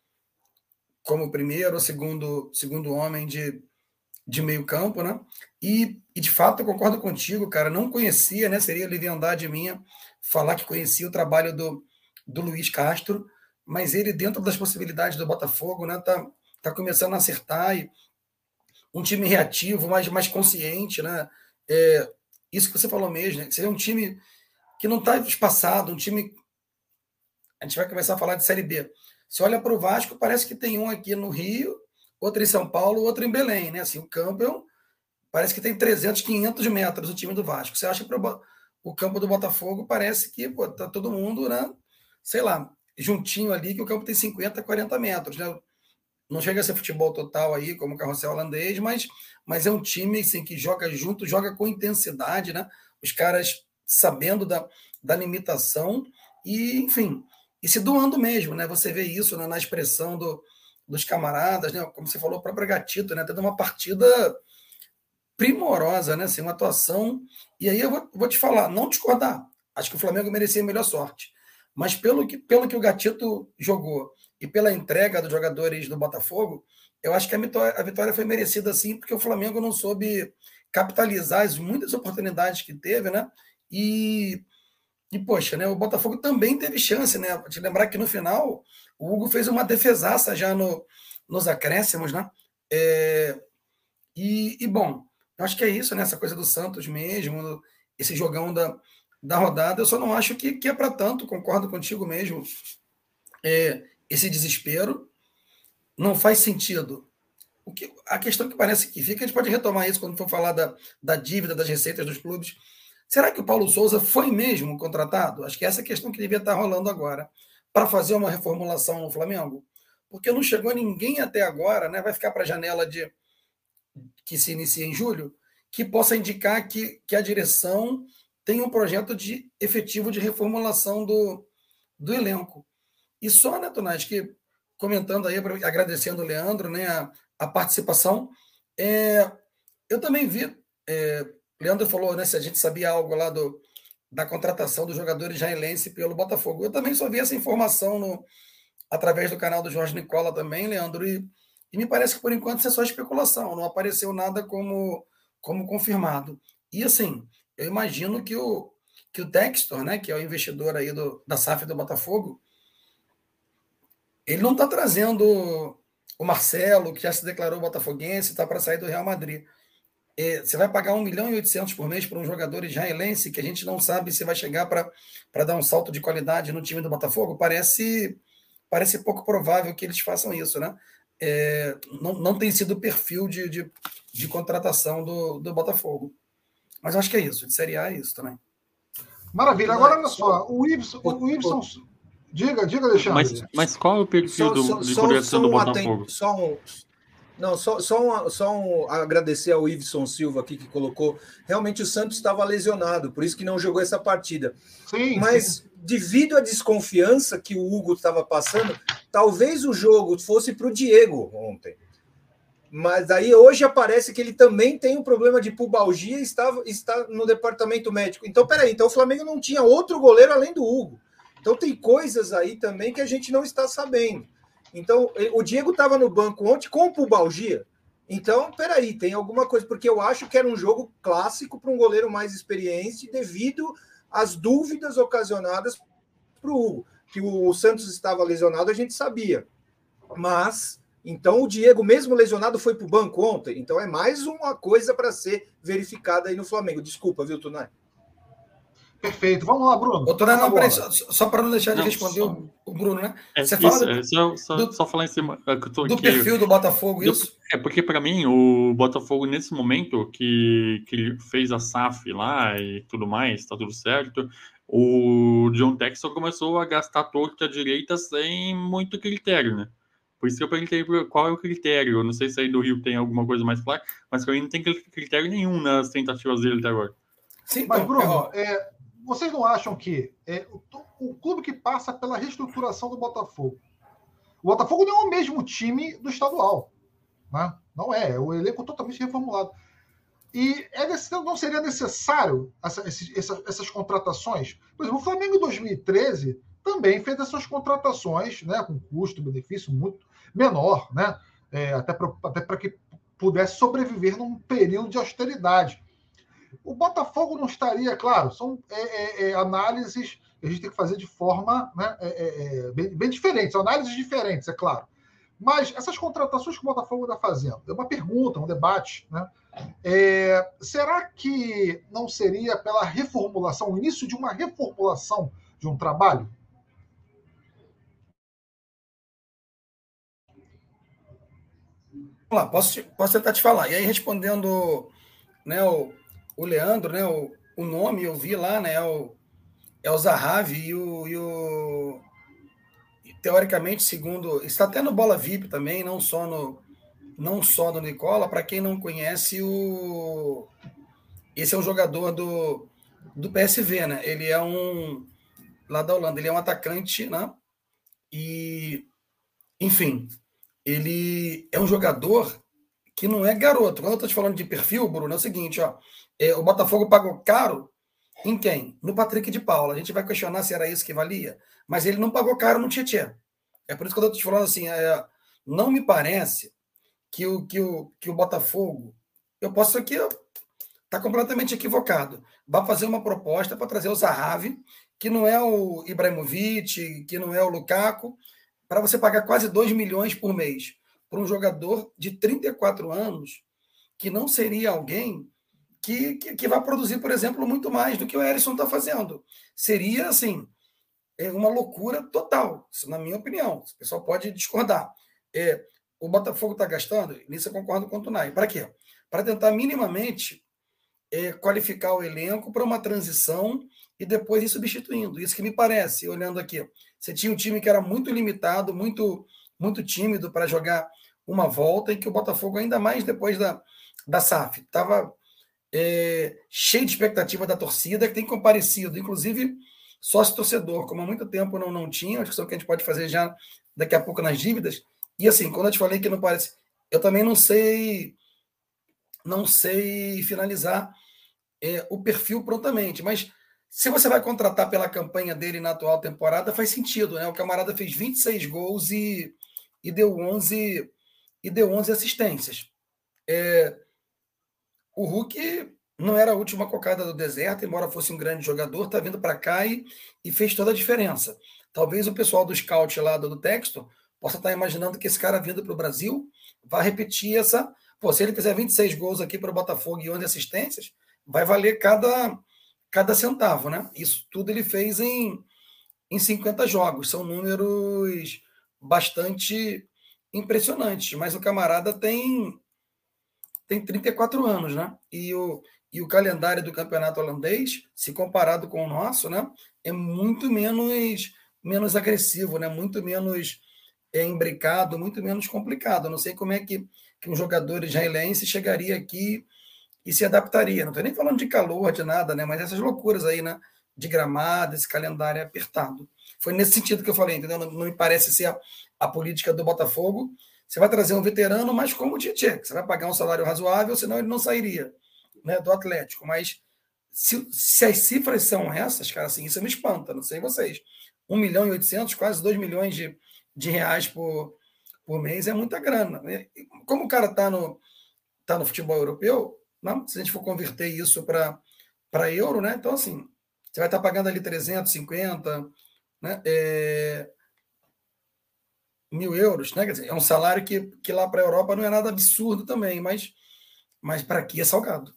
como primeiro ou segundo, segundo homem de, de meio campo, né? E, e, de fato eu concordo contigo, cara, não conhecia, né? Seria leviandade minha falar que conhecia o trabalho do, do Luiz Castro, mas ele dentro das possibilidades do Botafogo, né? Tá, tá começando a acertar e um time reativo, mais, mais consciente, né? É, isso que você falou mesmo, né? Que seria um time que não está espaçado, um time. A gente vai começar a falar de Série B você olha para o Vasco, parece que tem um aqui no Rio, outro em São Paulo, outro em Belém, né? Assim, o campo parece que tem 300, 500 metros o time do Vasco. Você acha que o campo do Botafogo parece que pô, tá todo mundo, né? Sei lá, juntinho ali, que o campo tem 50, 40 metros, né? Não chega a ser futebol total aí, como o carrossel holandês, mas, mas é um time assim, que joga junto, joga com intensidade, né? Os caras sabendo da, da limitação e, enfim, e se doando mesmo, né? Você vê isso né, na expressão do, dos camaradas, né? Como você falou, o próprio Gatito, né? Tendo uma partida primorosa, né? Assim, uma atuação. E aí eu vou, vou te falar, não discordar. Acho que o Flamengo merecia melhor sorte. Mas pelo que, pelo que o Gatito jogou e pela entrega dos jogadores do Botafogo, eu acho que a vitória, a vitória foi merecida sim, porque o Flamengo não soube capitalizar as muitas oportunidades que teve, né? E e, poxa, né, o Botafogo também teve chance, né? Te lembrar que no final o Hugo fez uma defesaça já no, nos acréscimos, né? É, e, e, bom, acho que é isso, né? Essa coisa do Santos mesmo, esse jogão da, da rodada. Eu só não acho que, que é para tanto, concordo contigo mesmo. É, esse desespero não faz sentido. O que, a questão que parece que fica, a gente pode retomar isso quando for falar da, da dívida, das receitas dos clubes Será que o Paulo Souza foi mesmo contratado? Acho que essa é a questão que devia estar rolando agora, para fazer uma reformulação no Flamengo. Porque não chegou ninguém até agora, né? vai ficar para a janela de que se inicia em julho, que possa indicar que, que a direção tem um projeto de efetivo de reformulação do, do elenco. E só, né, Tonás, que comentando aí, agradecendo o Leandro, né, a, a participação, é, eu também vi é, Leandro falou, né, se a gente sabia algo lá do, da contratação dos jogadores israelense pelo Botafogo. Eu também só vi essa informação no, através do canal do Jorge Nicola também, Leandro, e, e me parece que por enquanto isso é só especulação, não apareceu nada como, como confirmado. E assim, eu imagino que o, que o Textor, né, que é o investidor aí do, da SAF do Botafogo, ele não está trazendo o Marcelo, que já se declarou botafoguense, está para sair do Real Madrid. É, você vai pagar 1 milhão e 800 por mês para um jogador israelense que a gente não sabe se vai chegar para dar um salto de qualidade no time do Botafogo? Parece, parece pouco provável que eles façam isso, né? É, não, não tem sido o perfil de, de, de, contratação do, do Botafogo. Mas acho que é isso, de Série A é isso também. Maravilha. Agora, olha só, o Ibson, o Ibson diga, diga, Alexandre. Mas, mas qual é o perfil Só- do, só- de só do Botafogo? Só um, não, só, só, só um agradecer ao Iveson Silva aqui que colocou. Realmente o Santos estava lesionado, por isso que não jogou essa partida. Sim, Mas sim. devido à desconfiança que o Hugo estava passando, talvez o jogo fosse para o Diego ontem. Mas aí hoje aparece que ele também tem um problema de pubalgia e estava, está no departamento médico. Então, peraí, então o Flamengo não tinha outro goleiro além do Hugo. Então tem coisas aí também que a gente não está sabendo. Então, o Diego estava no banco ontem com pubalgia. Então, peraí, tem alguma coisa, porque eu acho que era um jogo clássico para um goleiro mais experiente, devido às dúvidas ocasionadas para o Hugo. Que o Santos estava lesionado, a gente sabia. Mas, então o Diego, mesmo lesionado, foi para o banco ontem. Então é mais uma coisa para ser verificada aí no Flamengo. Desculpa, viu, Tunai? Perfeito. Vamos lá, Bruno. Tá não, na peraí, só, só para não deixar de Não, responder só- o, Bruno, né? É, Você isso, fala do- é, só, só, do- só falar em cima. é, que eu tô Do aqui- perfil do Botafogo, do- isso? É porque para mim o Botafogo nesse momento que, que ele fez a SAF lá e tudo mais, tá tudo certo. O John Texton começou a gastar torta à direita sem muito critério, né? Por isso que eu perguntei qual é o critério. Eu não sei se aí do Rio tem alguma coisa mais clara, mas para mim não tem critério nenhum nas tentativas dele até agora. Sim, Mas, então, Bruno, ó, é, vocês não acham que é, o, o clube que passa pela reestruturação do Botafogo, o Botafogo não é o mesmo time do estadual, né? Não é, é o elenco totalmente reformulado. E é não seria necessário essa- esses- essa- essas contratações? Por exemplo, o Flamengo em 2013 também fez essas contratações, né, com custo-benefício muito menor, né? É, até para que pudesse sobreviver num período de austeridade. O Botafogo não estaria, claro, são é, é, é, análises que a gente tem que fazer de forma né, é, é, bem, bem diferente, são análises diferentes, é claro. Mas essas contratações que o Botafogo está fazendo, é uma pergunta, um debate, né? É, será que não seria pela reformulação, o início de uma reformulação de um trabalho? Vamos lá, posso, posso tentar te falar. E aí, respondendo né, o, o Leandro, né, o, o nome eu vi lá, né, o, é o Zahavi e o, e o- teoricamente, segundo. Está até no Bola VIP também, não só no, não só no Nicola. Para quem não conhece, o, esse é um jogador do, do PSV, né? Ele é um. Lá da Holanda, ele é um atacante, né? E, enfim, ele é um jogador que não é garoto. Quando eu estou te falando de perfil, Bruno, é o seguinte, ó, é, o Botafogo pagou caro em quem? No Patrick de Paula. A gente vai questionar se era isso que valia, mas ele não pagou caro no Tietchan. É por isso que eu estou te falando assim, é, não me parece que o, que, o, que o Botafogo, eu posso aqui tá completamente equivocado, vai fazer uma proposta para trazer o Zahavi, que não é o Ibrahimovic, que não é o Lukaku, para você pagar quase 2 milhões por mês para um jogador de 34 anos, que não seria alguém que, que, que vai produzir, por exemplo, muito mais do que o Erisson está fazendo. Seria, assim, é uma loucura total, isso na minha opinião. O pessoal pode discordar. É, o Botafogo está gastando, nisso eu concordo com o Tunai. Para quê? Para tentar minimamente é, qualificar o elenco para uma transição e depois ir substituindo. Isso que me parece, olhando aqui. Você tinha um time que era muito limitado, muito, muito tímido para jogar uma volta, e que o Botafogo, ainda mais depois da, da SAF, estava é, cheio de expectativa da torcida, que tem comparecido, inclusive sócio-torcedor, como há muito tempo não, não tinha, uma discussão que a gente pode fazer já daqui a pouco nas dívidas. E assim, quando eu te falei que não parece, eu também não sei, não sei finalizar é, o perfil prontamente, mas se você vai contratar pela campanha dele na atual temporada, faz sentido, né? O camarada fez 26 gols e, e deu 11 e deu 11 assistências. É, o Hulk não era a última cocada do deserto, embora fosse um grande jogador, está vindo para cá e, e, fez toda a diferença. Talvez o pessoal do scout lá do, texto possa estar imaginando que esse cara vindo para o Brasil vai repetir essa. Pô, se ele fizer 26 gols aqui para o Botafogo e 11 assistências, vai valer cada, cada centavo, né? Isso tudo ele fez em, em 50 jogos. São números bastante impressionantes, mas o camarada tem tem 34 anos, né? E, o, e o calendário do campeonato holandês, se comparado com o nosso, né, é muito menos menos agressivo, né, muito menos é, imbricado, muito menos complicado. Não sei como é que, que um jogador israelense chegaria aqui e se adaptaria. Não estou nem falando de calor, de nada, né, mas essas loucuras aí, né, de gramado, esse calendário apertado. Foi nesse sentido que eu falei, entendeu? Não, não me parece ser a, a política do Botafogo. Você vai trazer um veterano, mas como o Tietchan, você vai pagar um salário razoável, senão ele não sairia né, do Atlético. Mas se, se, as cifras são essas, cara, assim, isso me espanta, não sei vocês. 1 milhão e 800, quase 2 milhões de, de reais por, por mês é muita grana. Como o cara está no, tá no futebol europeu, não, se a gente for converter isso para euro, né? Então, assim, você vai estar tá pagando ali 350, né? É, mil euros, né? Quer dizer, é um salário que, que lá para a Europa não é nada absurdo também, mas, mas para aqui é salgado.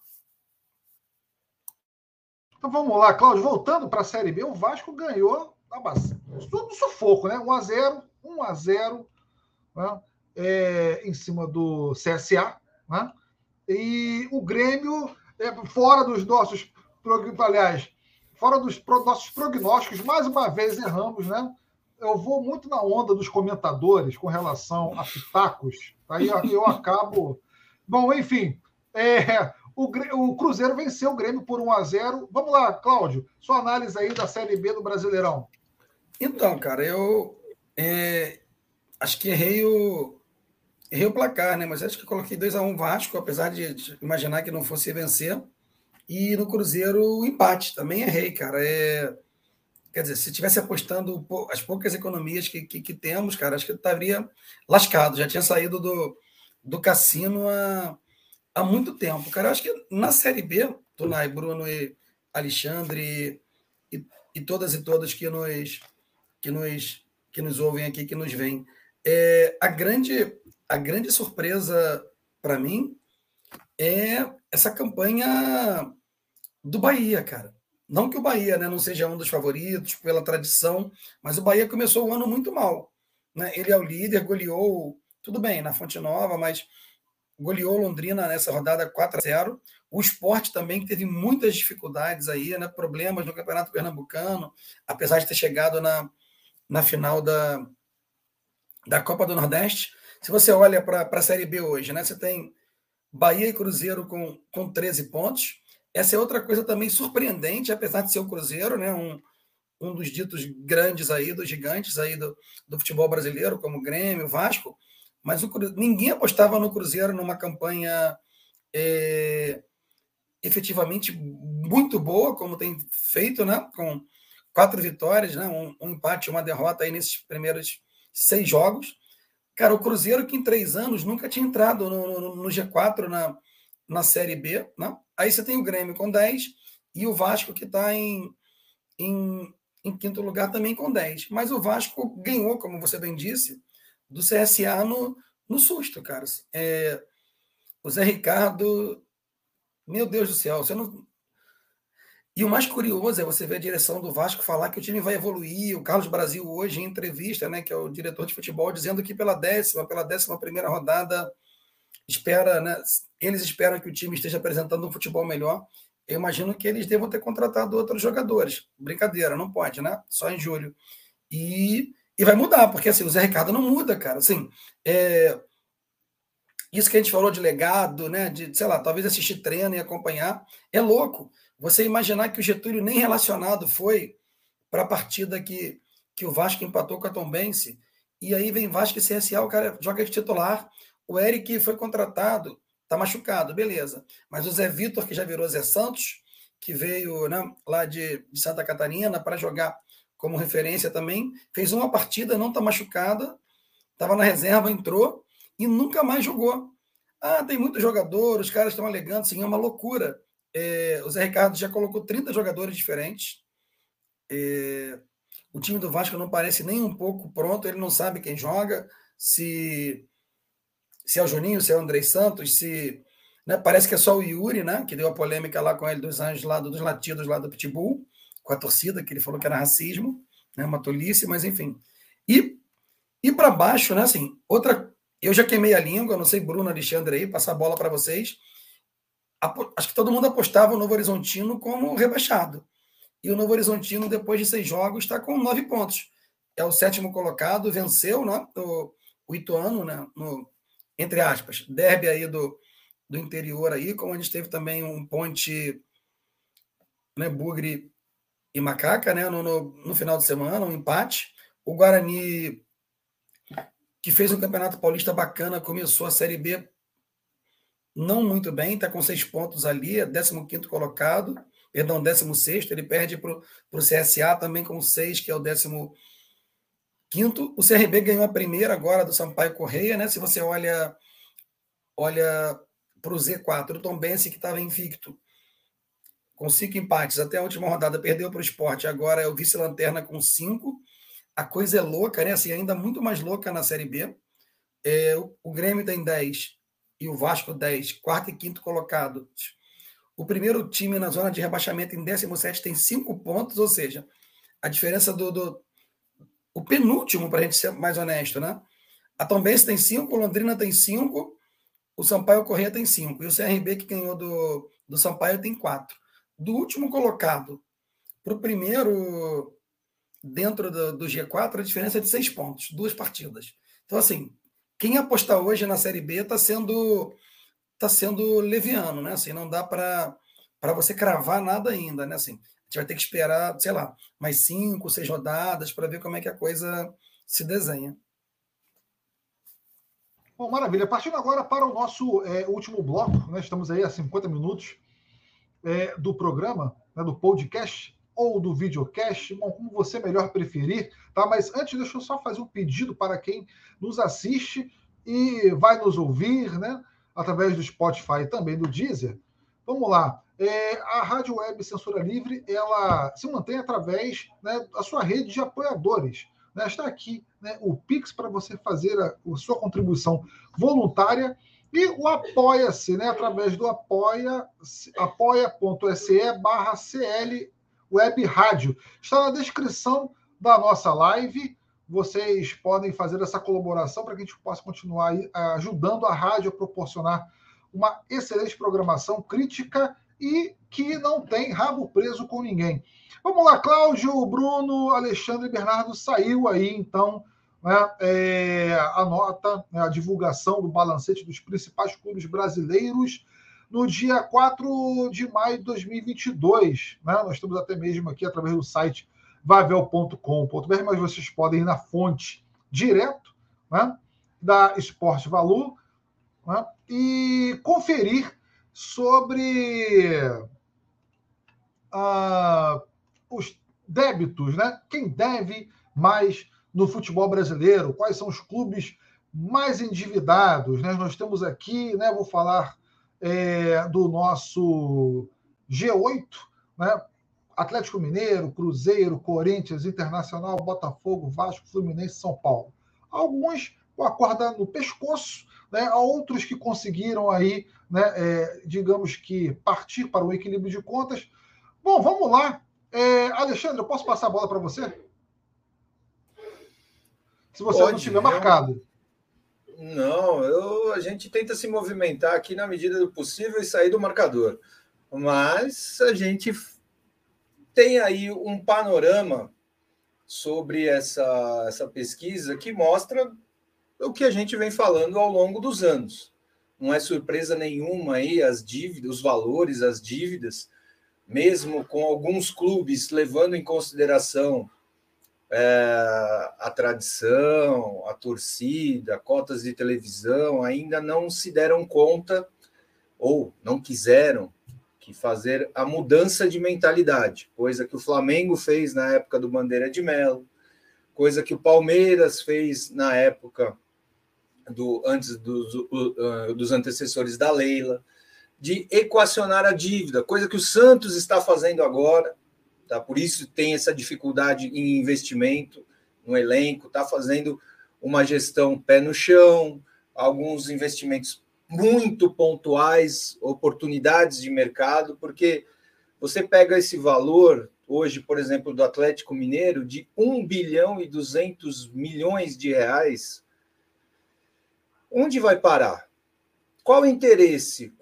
Então vamos lá, Cláudio, voltando para a Série B, o Vasco ganhou no sufoco, né? 1x0, 1x0 né? é, em cima do CSA, né? E o Grêmio, é, fora dos nossos, aliás, fora dos nossos prognósticos, mais uma vez erramos, né? Eu vou muito na onda dos comentadores com relação a pitacos, aí eu acabo. Bom, enfim, é, o, o Cruzeiro venceu o Grêmio por 1 a 0 Vamos lá, Cláudio, sua análise aí da Série B do Brasileirão. Então, cara, eu é, acho que errei o, errei o placar, né? Mas acho que coloquei 2 a 1 Vasco, apesar de imaginar que não fosse vencer. E no Cruzeiro, empate. Também errei, cara. É, quer dizer, se tivesse apostando as poucas economias que, que, que temos, cara, acho que eu estaria lascado. Já tinha saído do, do cassino a há muito tempo. Cara, acho que na Série B, Tunai, Bruno e Alexandre e, e todas e todas que nos, que nos, que nos ouvem aqui, que nos veem, é, a, grande, a grande surpresa para mim é essa campanha do Bahia, cara. Não que o Bahia né, não seja um dos favoritos pela tradição, mas o Bahia começou o ano muito mal. Né? Ele é o líder, goleou, tudo bem, na Fonte Nova, mas goleou Londrina nessa rodada 4 a 0. O esporte também teve muitas dificuldades aí, né? problemas no Campeonato Pernambucano, apesar de ter chegado na, na final da, da Copa do Nordeste. Se você olha para a Série B hoje, né? você tem Bahia e Cruzeiro com, com 13 pontos. Essa é outra coisa também surpreendente, apesar de ser o Cruzeiro, né? um, um dos ditos grandes aí, dos gigantes aí do, do futebol brasileiro, como Grêmio, Vasco mas o, ninguém apostava no Cruzeiro numa campanha é, efetivamente muito boa, como tem feito, né? Com quatro vitórias, né? Um, um empate, uma derrota aí nesses primeiros seis jogos. Cara, o Cruzeiro que em três anos nunca tinha entrado no, no, no G4 na, na Série B, né? Aí você tem o Grêmio com 10 e o Vasco que está em, em, em quinto lugar também com 10. Mas o Vasco ganhou, como você bem disse, do CSA no, no susto, cara. É, o Zé Ricardo, meu Deus do céu, você não. E o mais curioso é você ver a direção do Vasco falar que o time vai evoluir. O Carlos Brasil, hoje, em entrevista, né, que é o diretor de futebol, dizendo que pela décima, pela décima primeira rodada, espera, né, eles esperam que o time esteja apresentando um futebol melhor. Eu imagino que eles devam ter contratado outros jogadores. Brincadeira, não pode, né? Só em julho. E e vai mudar, porque assim, o Zé Ricardo não muda, cara. Assim, é... Isso que a gente falou de legado, né? De, sei lá, talvez assistir treino e acompanhar, é louco. Você imaginar que o Getúlio nem relacionado foi para a partida que, que o Vasco empatou com a Tombense, e aí vem Vasco e CSA, o cara joga de titular. O Eric foi contratado, tá machucado, beleza. Mas o Zé Vitor, que já virou Zé Santos, que veio né, lá de, de Santa Catarina para jogar como referência também, fez uma partida, não está machucada, estava na reserva, entrou e nunca mais jogou. Ah, tem muito jogador, os caras estão alegando, sim, é uma loucura. É, o Zé Ricardo já colocou 30 jogadores diferentes. É, o time do Vasco não parece nem um pouco pronto, ele não sabe quem joga, se, se é o Juninho, se é o Andrei Santos, se. Né, parece que é só o Yuri, né? Que deu a polêmica lá com ele dos anjos lá, dos latidos lá do Pitbull com a torcida, que ele falou que era racismo, né, uma tolice, mas enfim. E, e para baixo, né, assim, outra. Eu já queimei a língua, não sei, Bruno, Alexandre aí, passar a bola para vocês. acho que todo mundo apostava o Novo Horizontino como rebaixado. E o Novo Horizontino, depois de seis jogos, está com nove pontos. É o sétimo colocado, venceu né, o, o Ituano, né, no, entre aspas, derby aí do, do interior aí, como a gente teve também um ponte né, Bugre e Macaca, né, no, no, no final de semana, um empate. O Guarani, que fez um campeonato paulista bacana, começou a Série B não muito bem, está com seis pontos ali, é 15 colocado, perdão, 16, ele perde para o CSA também com seis, que é o 15. O CRB ganhou a primeira agora do Sampaio Correia, né? Se você olha olha para o Z4, o Tom Bense, que estava invicto, com cinco empates até a última rodada, perdeu para o esporte, agora é o vice-lanterna com cinco. A coisa é louca, né? Assim, ainda muito mais louca na Série B. É, o, Grêmio tem 10 e o Vasco 10, quarto e quinto colocado. O primeiro time na zona de rebaixamento em 17 tem cinco pontos, ou seja, a diferença do, do o penúltimo, para a gente ser mais honesto, né? A Tombense tem cinco, o Londrina tem cinco, o Sampaio Corrêa tem cinco, e o CRB que ganhou do, do Sampaio tem quatro. Do último colocado para o primeiro, dentro do, do G4, a diferença é de seis pontos, duas partidas. Então, assim, quem apostar hoje na Série B está sendo tá sendo leviano, né? Assim, não dá para você cravar nada ainda, né? Assim, a gente vai ter que esperar, sei lá, mais cinco, seis rodadas para ver como é que a coisa se desenha. Bom, maravilha. Partindo agora para o nosso é, último bloco, né? estamos aí a 50 minutos é, do programa, né, do podcast ou do videocast, bom, como você melhor preferir, tá? Mas antes, deixa eu só fazer um pedido para quem nos assiste e vai nos ouvir, né? Através do Spotify e também do Deezer. Vamos lá. É, a Rádio Web Censura Livre, ela se mantém através né, da sua rede de apoiadores. Né? Está aqui né, o Pix para você fazer a, a sua contribuição voluntária e o Apoia-se, né, através do apoia, apoia.se barra CL Web Rádio. Está na descrição da nossa live. Vocês podem fazer essa colaboração para que a gente possa continuar ajudando a rádio a proporcionar uma excelente programação crítica e que não tem rabo preso com ninguém. Vamos lá, Cláudio, Bruno, Alexandre Bernardo saiu aí, então, né, é, a nota, né, a divulgação do balancete dos principais clubes brasileiros no dia 4 de maio de 2022. Né? Nós estamos até mesmo aqui através do site vavel.com.br, mas vocês podem ir na fonte direto né? da Esporte Valor né? e conferir sobre uh, os débitos, né? quem deve mais no futebol brasileiro, quais são os clubes mais endividados. Né? Nós temos aqui, né, vou falar é, do nosso G8, né? Atlético Mineiro, Cruzeiro, Corinthians, Internacional, Botafogo, Vasco, Fluminense, São Paulo. Alguns com a corda no pescoço, né? outros que conseguiram aí, né, é, digamos que partir para o equilíbrio de contas. Bom, vamos lá. É, Alexandre, eu posso passar a bola para você? Se você Pode, não tiver marcado. Não, eu, a gente tenta se movimentar aqui na medida do possível e sair do marcador. Mas a gente tem aí um panorama sobre essa, essa pesquisa que mostra o que a gente vem falando ao longo dos anos. Não é surpresa nenhuma aí as dívidas, os valores, as dívidas, mesmo com alguns clubes levando em consideração é, a tradição, a torcida, cotas de televisão ainda não se deram conta ou não quiseram que fazer a mudança de mentalidade, coisa que o Flamengo fez na época do Bandeira de Melo, coisa que o Palmeiras fez na época do antes dos, uh, dos antecessores da Leila, de equacionar a dívida, coisa que o Santos está fazendo agora tá? Por isso tem essa dificuldade em investimento no elenco, está fazendo uma gestão pé no chão, alguns investimentos muito pontuais, oportunidades de mercado, porque você pega esse valor hoje, por exemplo, do Atlético Mineiro de 1 bilhão e 200 milhões de reais, onde vai parar? Qual o interesse?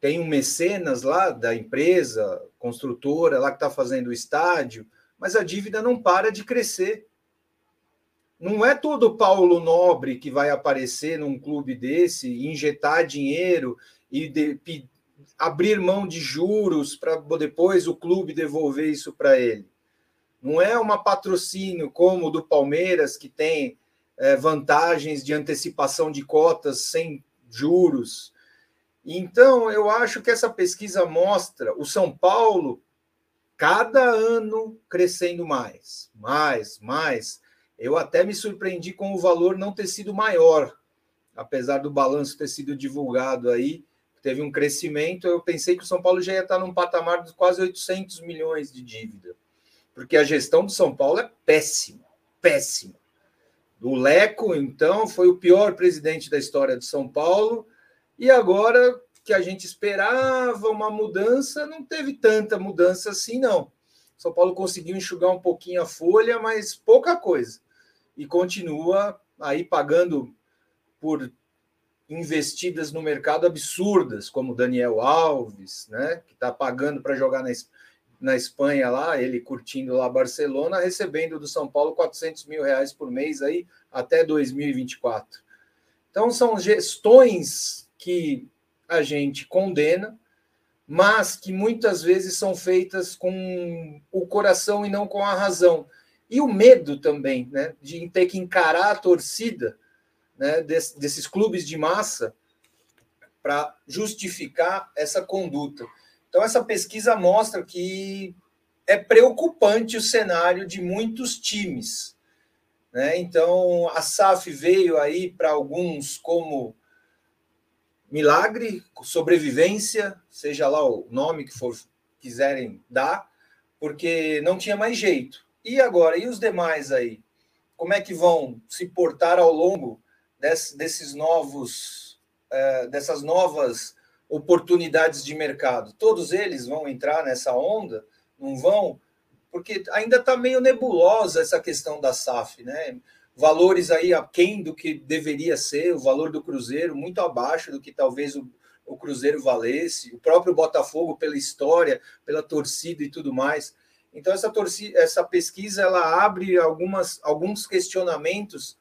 tem um mecenas lá da empresa, construtora, lá que está fazendo o estádio, mas a dívida não para de crescer. Não é todo Paulo Nobre que vai aparecer num clube desse, injetar dinheiro e de, abrir mão de juros para depois o clube devolver isso para ele. Não é uma patrocínio como o do Palmeiras, que tem é, vantagens de antecipação de cotas sem juros. Então, eu acho que essa pesquisa mostra o São Paulo cada ano crescendo mais, mais, mais. Eu até me surpreendi com o valor não ter sido maior, apesar do balanço ter sido divulgado aí, teve um crescimento. Eu pensei que o São Paulo já ia estar num patamar de quase 800 milhões de dívida, porque a gestão do São Paulo é péssima, péssima. O Leco, então, foi o pior presidente da história de São Paulo, e agora que a gente esperava uma mudança, não teve tanta mudança assim, não. São Paulo conseguiu enxugar um pouquinho a folha, mas pouca coisa e continua aí pagando por investidas no mercado absurdas, como Daniel Alves, né, que está pagando para jogar na, na Espanha lá, ele curtindo lá Barcelona, recebendo do São Paulo 400 mil reais por mês aí até 2024. Então são gestões que a gente condena, mas que muitas vezes são feitas com o coração e não com a razão. E o medo também, né, de ter que encarar a torcida né, desses clubes de massa para justificar essa conduta. Então, essa pesquisa mostra que é preocupante o cenário de muitos times. Né? Então, a SAF veio aí para alguns como milagre, sobrevivência, seja lá o nome que for quiserem dar, porque não tinha mais jeito. E agora, e os demais aí? Como é que vão se portar ao longo desse, desses novos, é, dessas novas oportunidades de mercado? Todos eles vão entrar nessa onda? Não vão? Porque ainda está meio nebulosa essa questão da SAF, né? Valores aí aquém do que deveria ser, o valor do Cruzeiro muito abaixo do que talvez o, o Cruzeiro valesse, o próprio Botafogo pela história, pela torcida e tudo mais. Então essa torcida, essa pesquisa ela abre algumas, alguns questionamentos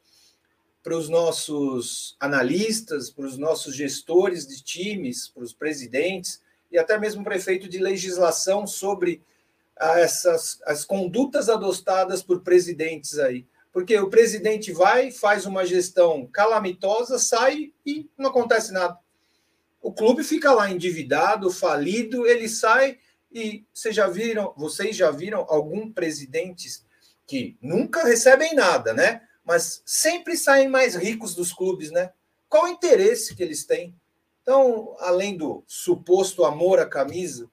para os nossos analistas, para os nossos gestores de times, para os presidentes e até mesmo prefeito de legislação sobre essas as condutas adotadas por presidentes aí. Porque o presidente vai, faz uma gestão calamitosa, sai e não acontece nada. O clube fica lá endividado, falido, ele sai e vocês já viram, vocês já viram algum presidentes que nunca recebem nada, né? Mas sempre saem mais ricos dos clubes, né? Qual o interesse que eles têm? Então, além do suposto amor à camisa,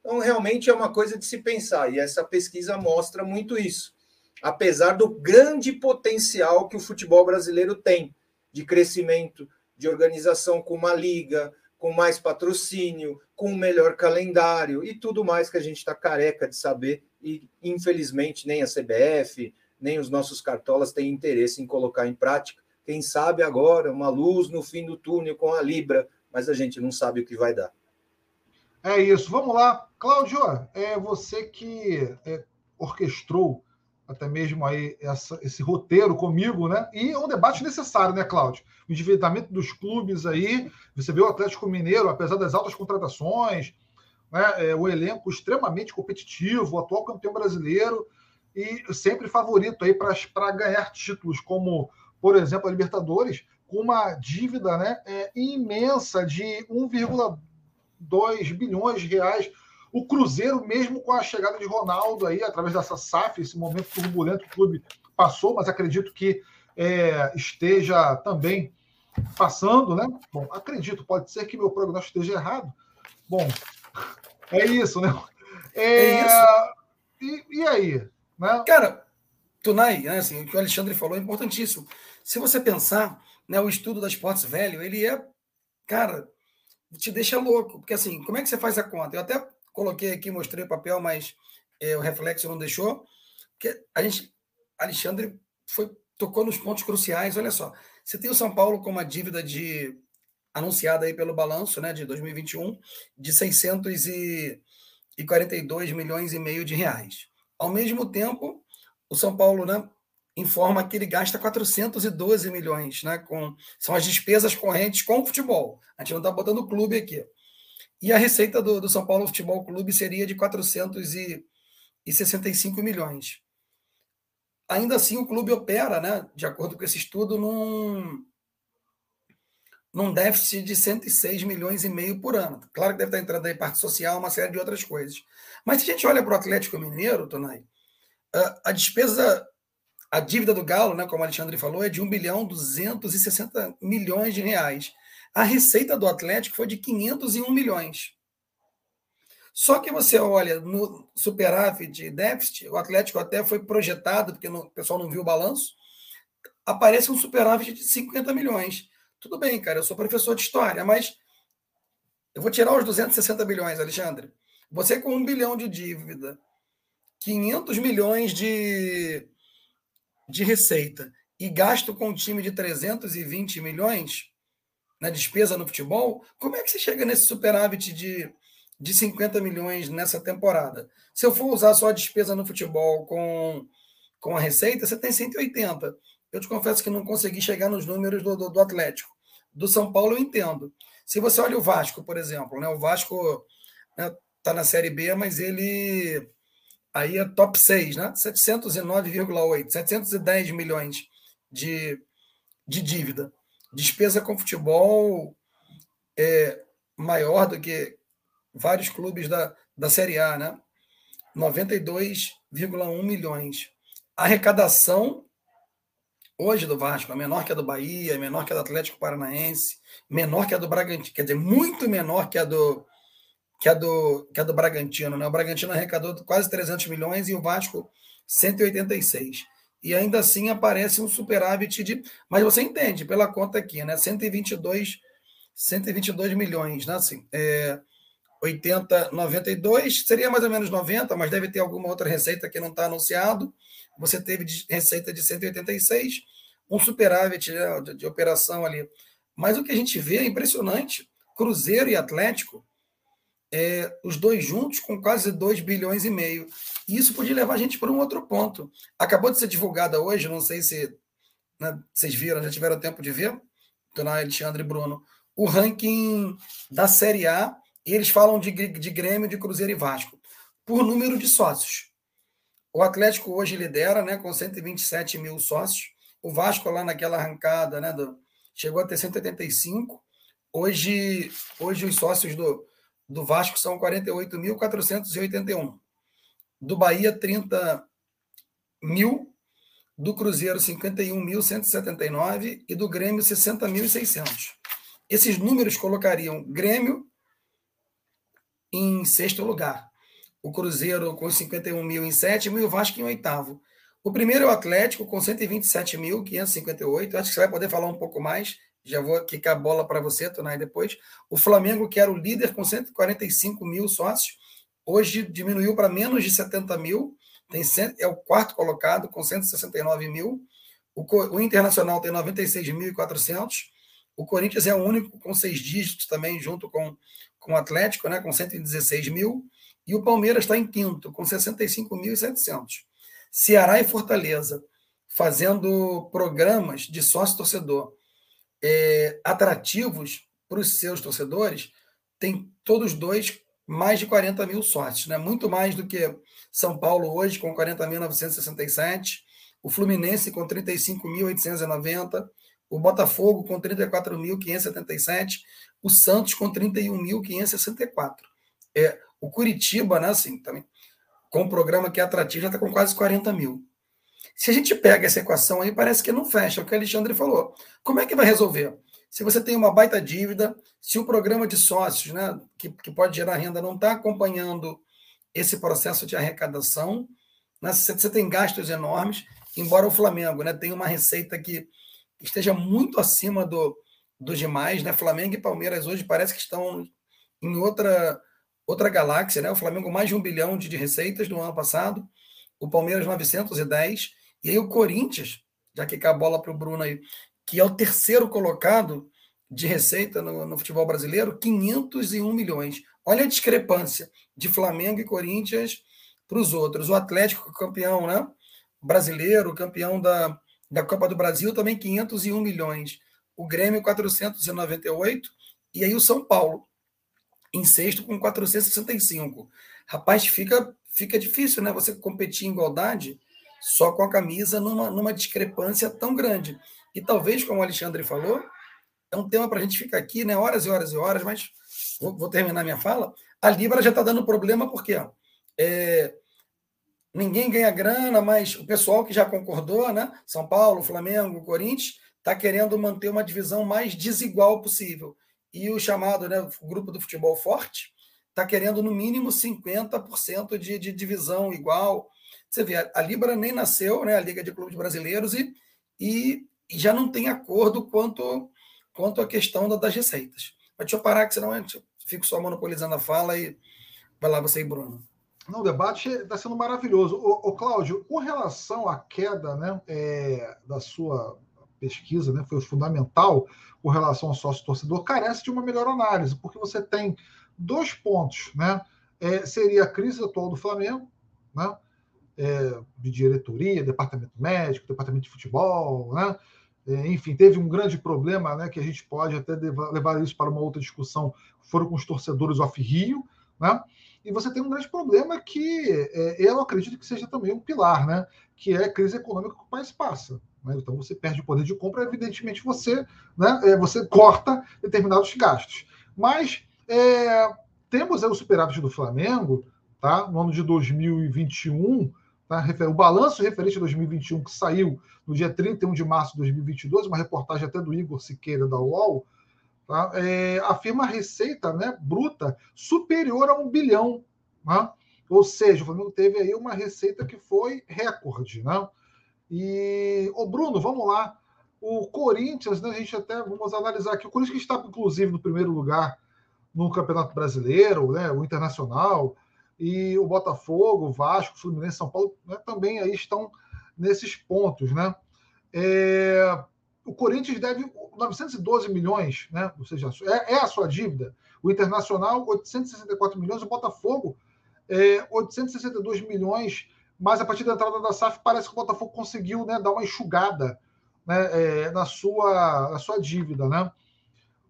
então realmente é uma coisa de se pensar, e essa pesquisa mostra muito isso. Apesar do grande potencial que o futebol brasileiro tem de crescimento, de organização com uma liga, com mais patrocínio, com um melhor calendário e tudo mais que a gente está careca de saber e, infelizmente, nem a CBF, nem os nossos cartolas têm interesse em colocar em prática. Quem sabe agora, uma luz no fim do túnel com a Libra, mas a gente não sabe o que vai dar. É isso, vamos lá. Cláudio, é você que é, orquestrou até mesmo aí essa, esse roteiro comigo, né? E é um debate necessário, né, Cláudio? O endividamento dos clubes aí, você vê o Atlético Mineiro, apesar das altas contratações, né, é, o elenco extremamente competitivo, o atual campeão brasileiro e sempre favorito aí para ganhar títulos, como, por exemplo, a Libertadores, com uma dívida né, é, imensa de 1,2 bilhões de reais o Cruzeiro, mesmo com a chegada de Ronaldo aí, através dessa SAF, esse momento turbulento que o clube passou, mas acredito que é, esteja também passando, né? Bom, acredito, pode ser que meu prognóstico esteja errado. Bom, é isso, né? É, é isso. E, e, aí? Né? Cara, Tunai, né, assim, o que o Alexandre falou é importantíssimo. Se você pensar, né, o estudo das Sports Velho, ele é, cara, te deixa louco, porque assim, como é que você faz a conta? Eu até coloquei aqui, mostrei o papel, mas é, o reflexo não deixou. Que a gente, Alexandre foi, tocou nos pontos cruciais. Olha só, você tem o São Paulo com uma dívida de anunciada aí pelo balanço né, de 2021 de 642 milhões e meio de reais. Ao mesmo tempo, o São Paulo né, informa que ele gasta 412 milhões, né, com, são as despesas correntes com o futebol. A gente não está botando o clube aqui. E a receita do, do São Paulo Futebol Clube seria de 465 milhões. Ainda assim, o clube opera, né, de acordo com esse estudo, num, num déficit de 106 milhões e meio por ano. Claro que deve estar entrando aí parte social, uma série de outras coisas. Mas se a gente olha para o Atlético Mineiro, Tonai, a despesa, a dívida do Galo, né, como o Alexandre falou, é de 1 bilhão 260 milhões de reais. A receita do Atlético foi de 501 milhões. Só que você olha no superávit e déficit, o Atlético até foi projetado, porque o pessoal não viu o balanço, aparece um superávit de 50 milhões. Tudo bem, cara, eu sou professor de história, mas eu vou tirar os 260 bilhões, Alexandre. Você com um bilhão de dívida, 500 milhões de, de receita e gasto com um time de 320 milhões na despesa no futebol, como é que você chega nesse superávit de de 50 milhões nessa temporada. Se eu for usar só a despesa no futebol com, com a receita, você tem 180. Eu te confesso que não consegui chegar nos números do, do, do Atlético. Do São Paulo eu entendo. Se você olha o Vasco, por exemplo, né? o Vasco né, tá na Série B, mas ele aí é top 6, né? 709,8, 710 milhões de, de dívida. Despesa com futebol é maior do que, vários clubes da, da Série A, né? 92,1 milhões. Arrecadação hoje do Vasco é menor que a do Bahia, menor que a do Atlético Paranaense, menor que a do Bragantino, quer dizer, muito menor que a do que a do que a do Bragantino, né? O Bragantino arrecadou quase 300 milhões e o Vasco 186. E ainda assim aparece um superávit de, mas você entende pela conta aqui, né? 122 122 milhões, né? Assim, é, 80, 92, seria mais ou menos 90, mas deve ter alguma outra receita que não está anunciado. Você teve de receita de 186, um superávit né, de, de, operação ali. Mas o que a gente vê é impressionante. Cruzeiro e Atlético, é, os dois juntos com quase 2 bilhões e meio. E isso podia levar a gente para um outro ponto. Acabou de ser divulgada hoje, não sei se né, vocês viram, já tiveram tempo de ver, Dona Alexandre e Bruno, o ranking da Série A e eles falam de, de Grêmio, de Cruzeiro e Vasco, por número de sócios. O Atlético hoje lidera né, com 127 mil sócios. O Vasco, lá naquela arrancada, né, do, chegou a ter 185. Hoje, hoje os sócios do, do Vasco são 48.481. Do Bahia, 30 mil. Do Cruzeiro, 51.179. E do Grêmio, 60.600. Esses números colocariam Grêmio, em sexto lugar. O Cruzeiro com 51 mil em sétimo e o Vasco em oitavo. O primeiro é o Atlético com 127.558. Acho que você vai poder falar um pouco mais. Já vou quicar a bola para você, Tonai, depois. O Flamengo, que era o líder com 145 mil sócios, hoje diminuiu para menos de 70 mil. Tem, é o quarto colocado com 169 mil. O, o Internacional tem 96.400. O Corinthians é o único com seis dígitos também, junto com com o Atlético, né, com 116 mil, e o Palmeiras está em quinto, com 65.700. Ceará e Fortaleza fazendo programas de sócio-torcedor é, atrativos para os seus torcedores, tem todos dois mais de 40 mil sócios, né? muito mais do que São Paulo hoje, com 40.967, o Fluminense com 35.890, o Botafogo com 34.577, o Santos com 31.564. É, o Curitiba, né, assim, também, com um programa que é atrativo, já está com quase 40 mil. Se a gente pega essa equação aí, parece que não fecha, é o que o Alexandre falou. Como é que vai resolver? Se você tem uma baita dívida, se o programa de sócios, né, que, que pode gerar renda, não está acompanhando esse processo de arrecadação, né, você, tem gastos enormes, embora o Flamengo né, tenha uma receita que esteja muito acima do, dos demais, né? Flamengo e Palmeiras hoje parece que estão em outra outra galáxia, né? O Flamengo mais de um bilhão de, de receitas no ano passado, o Palmeiras 910 e aí o Corinthians, já que a bola para o Bruno aí, que é o terceiro colocado de receita no, no, futebol brasileiro, 501 milhões. Olha a discrepância de Flamengo e Corinthians para os outros. O Atlético, campeão né? brasileiro, campeão da, da Copa do Brasil, também 501 milhões. O Grêmio, 498. E aí o São Paulo, em sexto, com 465. Rapaz, fica, fica difícil, né? Você competir em igualdade só com a camisa numa, numa discrepância tão grande. E talvez, como o Alexandre falou, é um tema para a gente ficar aqui, né? Horas e horas e horas, mas vou, vou terminar minha fala. A Libra já está dando problema porque ó, é, ninguém ganha grana, mas o pessoal que já concordou, né? São Paulo, Flamengo, Corinthians, está querendo manter uma divisão mais desigual possível. E o chamado né, o grupo do futebol forte está querendo no mínimo 50% de, de divisão igual. Você vê, a Libra nem nasceu, né, a Liga de Clubes Brasileiros, e, e, e já não tem acordo quanto, quanto à questão das receitas. Mas deixa eu parar, que senão eu fico só monopolizando a fala e vai lá você e Bruno. Não, o debate está sendo maravilhoso. O, Cláudio, com relação à queda né, é, da sua pesquisa, né, foi fundamental com relação ao sócio-torcedor, carece de uma melhor análise, porque você tem dois pontos. Né? É, seria a crise atual do Flamengo, né? É, de diretoria, departamento médico, departamento de futebol, né? É, enfim, teve um grande problema, né, que a gente pode até levar isso para uma outra discussão, foram com os torcedores off-Rio, né? E você tem um grande problema que é, eu acredito que seja também um pilar, né? Que é a crise econômica que o país passa. Né? Então você perde o poder de compra, evidentemente você, né, é, você corta determinados gastos. Mas é, temos o superávit do Flamengo, tá? No ano de 2021, tá? O balanço referente a 2021 que saiu no dia 31 de março de 2022, uma reportagem até do Igor Siqueira da UOL, tá? é, afirma receita né, bruta superior a um bilhão. Né? Ou seja, o Flamengo teve aí uma receita que foi recorde. Né? E, ô Bruno, vamos lá. O Corinthians, né, a gente até vamos analisar aqui. O Corinthians está, inclusive, no primeiro lugar no Campeonato Brasileiro, né, o Internacional, e o Botafogo, o Vasco, o Fluminense, São Paulo, né, também aí estão nesses pontos. Né? É, o Corinthians deve 912 milhões, né? ou seja, é, é, a sua dívida. O Internacional, 864 milhões. O Botafogo, é, 862 milhões. Mas a partir da entrada da SAF, parece que o Botafogo conseguiu né, dar uma enxugada né, é, na, sua, na sua dívida. Né?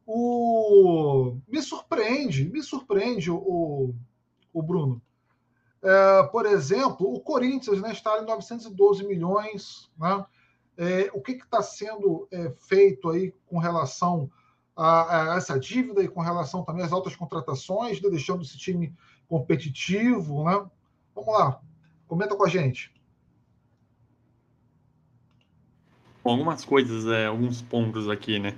O... Me surpreende, me surpreende o, o Bruno. É, por exemplo, o Corinthians né, está em 912 milhões, né? É, o que está sendo é, feito aí com relação a, a, essa dívida e com relação também às altas contratações, né, deixando esse time competitivo, né? Vamos lá, comenta com a gente. Bom, algumas coisas, é, alguns pontos aqui, né?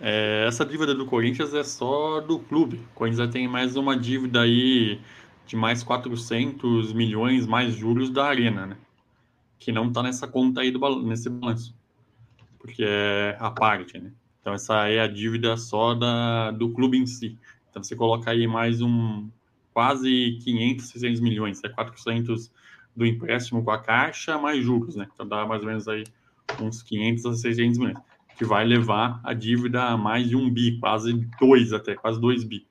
É, essa dívida do Corinthians é só do clube. O Corinthians tem mais uma dívida aí de mais 400 milhões mais juros da Arena, né? que não está nessa conta aí do nesse balanço, porque é a parte, né? Então essa é a dívida só da, do clube em si. Então você coloca aí mais um quase 500, 600 milhões, é 400 do empréstimo com a Caixa mais juros, né? Então dá mais ou menos aí uns 500 a 600 milhões, que vai levar a dívida a mais de um bi, quase dois até, quase dois bi,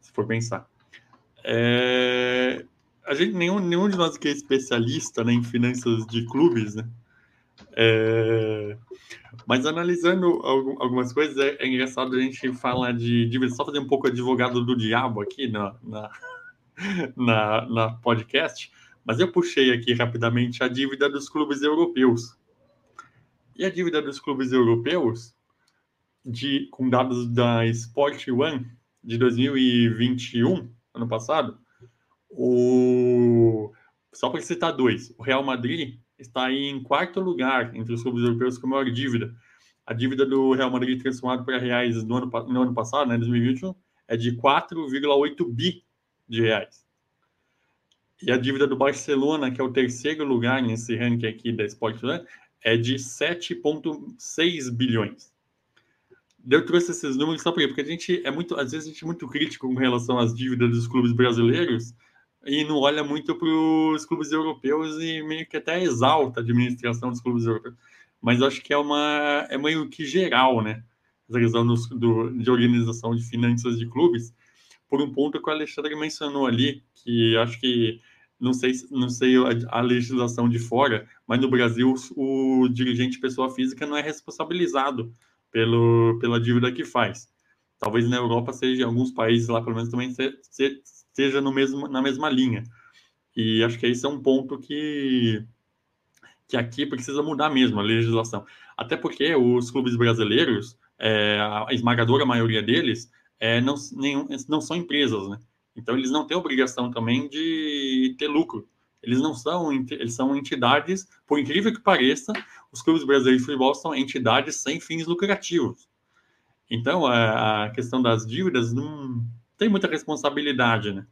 se for pensar. É a gente, nenhum, nenhum de nós que é especialista né, em finanças de clubes, né? É, mas analisando algumas coisas, é, é, engraçado a gente falar de dívida, só fazer um pouco advogado do diabo aqui na, na, na, na podcast, mas eu puxei aqui rapidamente a dívida dos clubes europeus. E a dívida dos clubes europeus, de, com dados da Sport One de 2021, ano passado, o... Só para citar dois, o Real Madrid está em quarto lugar entre os clubes europeus com maior dívida. A dívida do Real Madrid transformada para reais no ano, no ano passado, né, 2021, é de 4,8 bi de reais. E a dívida do Barcelona, que é o terceiro lugar nesse ranking aqui da Sportland, é de 7,6 bilhões. Eu trouxe esses números só porque a gente é muito, às vezes a gente é muito crítico com relação às dívidas dos clubes brasileiros, e não olha muito para os clubes europeus e meio que até exalta a administração dos clubes europeus. Mas acho que é uma é meio que geral, né? essa questão do, do, de organização de finanças de clubes, por um ponto que o Alexandre mencionou ali, que acho que não sei, não sei a, legislação de fora, mas no Brasil o dirigente pessoa física não é responsabilizado pelo, pela dívida que faz. Talvez na Europa seja, alguns países lá pelo menos também se, se, seja no mesmo, na mesma linha. E acho que esse é um ponto que, que aqui precisa mudar mesmo a legislação. Até porque os clubes brasileiros, é, a esmagadora maioria deles, é, não, nenhum, não são empresas, né? Então eles não têm obrigação também de ter lucro. Eles não são, eles são entidades, por incrível que pareça, os clubes brasileiros de futebol são entidades sem fins lucrativos. Então a, questão das dívidas não tem muita responsabilidade, né?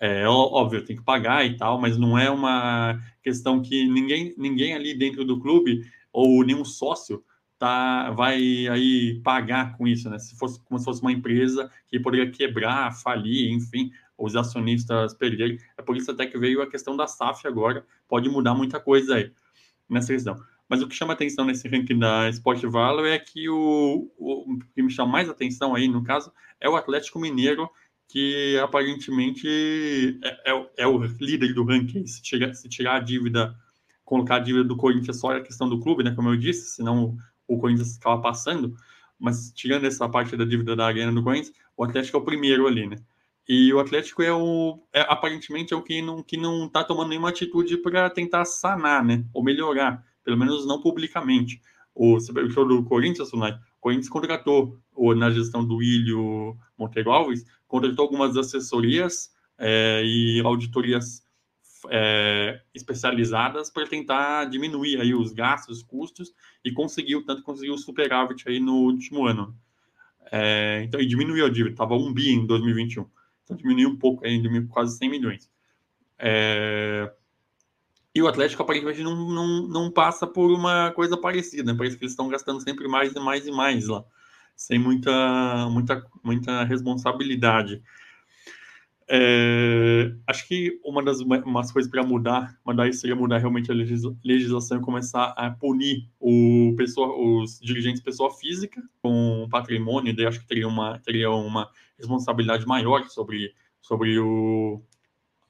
É óbvio, tem que pagar e tal, mas não é uma questão que ninguém, ninguém ali dentro do clube ou nenhum sócio tá, vai aí pagar com isso, né? Se fosse como se fosse uma empresa que poderia quebrar, falir, enfim, os acionistas perderem. É por isso até que veio a questão da SAF agora, pode mudar muita coisa aí nessa questão. Mas o que chama atenção nesse ranking da Sport Valor é que o, o, que me chama mais atenção aí, no caso, é o Atlético Mineiro, que aparentemente é, é, é o líder do ranking. Se tirar, se tirar a dívida, colocar a dívida do Corinthians só é a questão do clube, né? Como eu disse, senão o Corinthians ficava passando, mas tirando essa parte da dívida da arena do Corinthians, o Atlético é o primeiro ali, né? E o Atlético é o é, aparentemente é o que não que não está tomando nenhuma atitude para tentar sanar, né? Ou melhorar, pelo menos não publicamente. O você do Corinthians, né? O Corinthians contratou ou na gestão do Ilho Monteiro Alves, contratou algumas assessorias é, e auditorias é, especializadas para tentar diminuir aí os gastos, os custos e conseguiu, tanto conseguiu superávit aí no último ano. É, então, e diminuiu a dívida, estava um bi em 2021. Então, diminuiu um pouco, aí, diminuiu quase 100 milhões. É, e o Atlético aparentemente não, não, não passa por uma coisa parecida, né? parece que eles estão gastando sempre mais e mais e mais lá, sem muita, muita, muita responsabilidade. É, acho que uma das umas coisas para mudar, uma isso seria mudar realmente a legislação e começar a punir o pessoa, os dirigentes pessoa física com patrimônio, daí acho que teria uma, teria uma responsabilidade maior sobre, sobre o